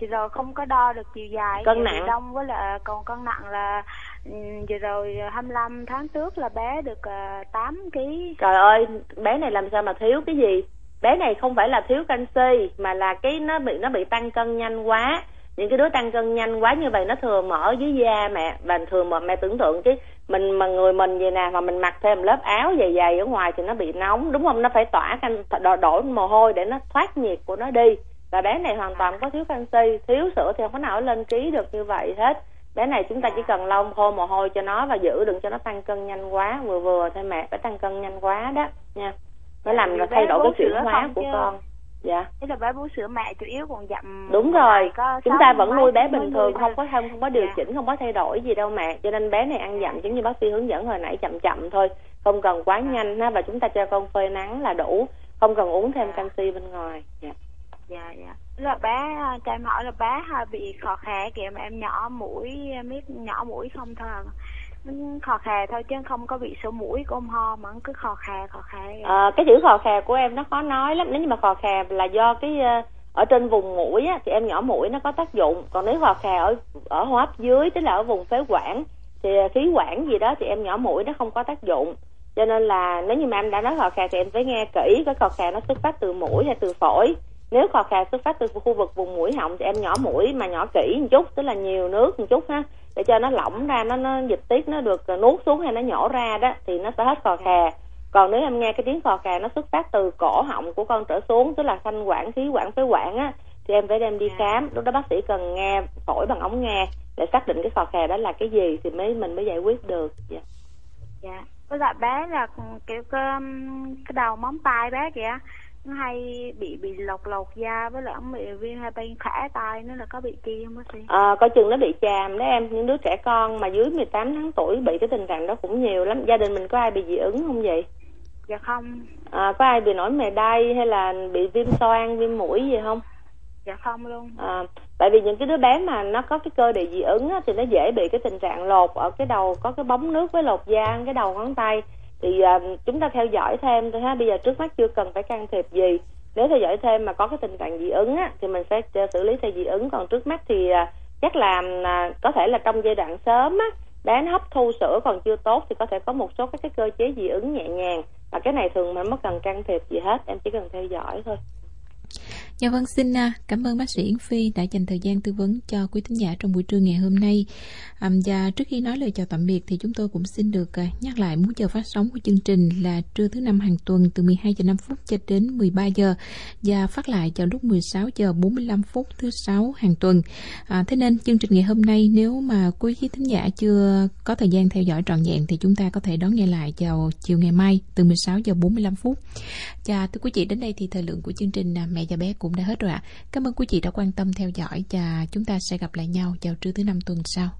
Chị rồi không có đo được chiều dài cân nặng. đông với là còn cân nặng là vừa rồi 25 tháng trước là bé được uh, à, 8 kg trời ơi bé này làm sao mà thiếu cái gì? Bé này không phải là thiếu canxi mà là cái nó bị nó bị tăng cân nhanh quá. Những cái đứa tăng cân nhanh quá như vậy nó thừa mỡ dưới da mẹ và thường mà mẹ tưởng tượng cái mình mà người mình vậy nè mà mình mặc thêm lớp áo dày dày ở ngoài thì nó bị nóng đúng không? Nó phải tỏa canh đổ, đổ mồ hôi để nó thoát nhiệt của nó đi và bé này hoàn toàn có thiếu canxi thiếu sữa thì không có nào lên ký được như vậy hết. Bé này chúng ta chỉ cần lau khô mồ hôi cho nó và giữ đừng cho nó tăng cân nhanh quá. Vừa vừa thôi mẹ phải tăng cân nhanh quá đó nha. Mới làm nó thay đổi cái chuyển hóa của chứ. con. Dạ. Thế là bé bú sữa mẹ chủ yếu còn dặm đúng rồi. chúng ta vẫn nuôi bé bình thường không có không không có điều dạ. chỉnh không có thay đổi gì đâu mẹ. Cho nên bé này ăn dặm giống như bác sĩ hướng dẫn hồi nãy chậm chậm thôi. Không cần quá dạ. nhanh ha và chúng ta cho con phơi nắng là đủ. Không cần uống thêm dạ. canxi bên ngoài. Dạ dạ dạ. Là bé cho em hỏi là bé bị khò khè kìa mà em nhỏ mũi biết nhỏ mũi không thôi à. khò khè thôi chứ không có bị sổ mũi của ông ho mà cứ khò khè khò khè à, cái chữ khò khè của em nó khó nói lắm. Nếu như mà khò khè là do cái ờ, ở trên vùng mũi á, thì em nhỏ mũi nó có tác dụng. Còn nếu khò khè ở ở hô hấp dưới tức là ở vùng phế quản thì ờ, khí quản gì đó thì em nhỏ mũi nó không có tác dụng. Cho nên là nếu như mà em đã nói khò khè thì em phải nghe kỹ cái khò khè nó xuất phát từ mũi hay từ phổi nếu khò khè xuất phát từ khu vực vùng mũi họng thì em nhỏ mũi mà nhỏ kỹ một chút tức là nhiều nước một chút ha để cho nó lỏng ra nó nó dịch tiết nó được nuốt xuống hay nó nhỏ ra đó thì nó sẽ hết khò khè còn nếu em nghe cái tiếng khò khè nó xuất phát từ cổ họng của con trở xuống tức là thanh quản khí quản phế quản á thì em phải đem đi khám. Lúc đó bác sĩ cần nghe phổi bằng ống nghe để xác định cái khò khè đó là cái gì thì mới mình mới giải quyết được. Dạ. Dạ. Với lại bé là kiểu cái, cái đầu móng tay bé kìa nó hay bị bị lột lột da với lại ông bị viêm hai bên khả tay nó là có bị chi không bác sĩ? À, coi chừng nó bị chàm. Đó em những đứa trẻ con mà dưới 18 tháng tuổi bị cái tình trạng đó cũng nhiều lắm. Gia đình mình có ai bị dị ứng không vậy? Dạ không. À, có ai bị nổi mề đay hay là bị viêm xoang viêm mũi gì không? Dạ không luôn. À, tại vì những cái đứa bé mà nó có cái cơ địa dị ứng á, thì nó dễ bị cái tình trạng lột ở cái đầu có cái bóng nước với lột da cái đầu ngón tay thì uh, chúng ta theo dõi thêm thôi ha. Bây giờ trước mắt chưa cần phải can thiệp gì. Nếu theo dõi thêm mà có cái tình trạng dị ứng á, thì mình sẽ xử lý theo dị ứng. Còn trước mắt thì uh, chắc là uh, có thể là trong giai đoạn sớm á bé nó hấp thu sữa còn chưa tốt thì có thể có một số các cái cơ chế dị ứng nhẹ nhàng. Và cái này thường mình mất cần can thiệp gì hết em chỉ cần theo dõi thôi. Dạ vâng, xin cảm ơn bác sĩ Yến Phi đã dành thời gian tư vấn cho quý thính giả trong buổi trưa ngày hôm nay. và trước khi nói lời chào tạm biệt thì chúng tôi cũng xin được à, nhắc lại múi giờ phát sóng của chương trình là trưa thứ năm hàng tuần từ 12 giờ 5 phút cho đến 13 giờ và phát lại vào lúc 16 giờ 45 phút thứ sáu hàng tuần. À, thế nên chương trình ngày hôm nay nếu mà quý thính giả chưa có thời gian theo dõi trọn vẹn thì chúng ta có thể đón nghe lại vào chiều ngày mai từ 16 giờ 45 phút. Và thưa quý vị đến đây thì thời lượng của chương trình à, Mẹ và bé cũng cũng đã hết rồi ạ. Cảm ơn quý chị đã quan tâm theo dõi và chúng ta sẽ gặp lại nhau vào trưa thứ năm tuần sau.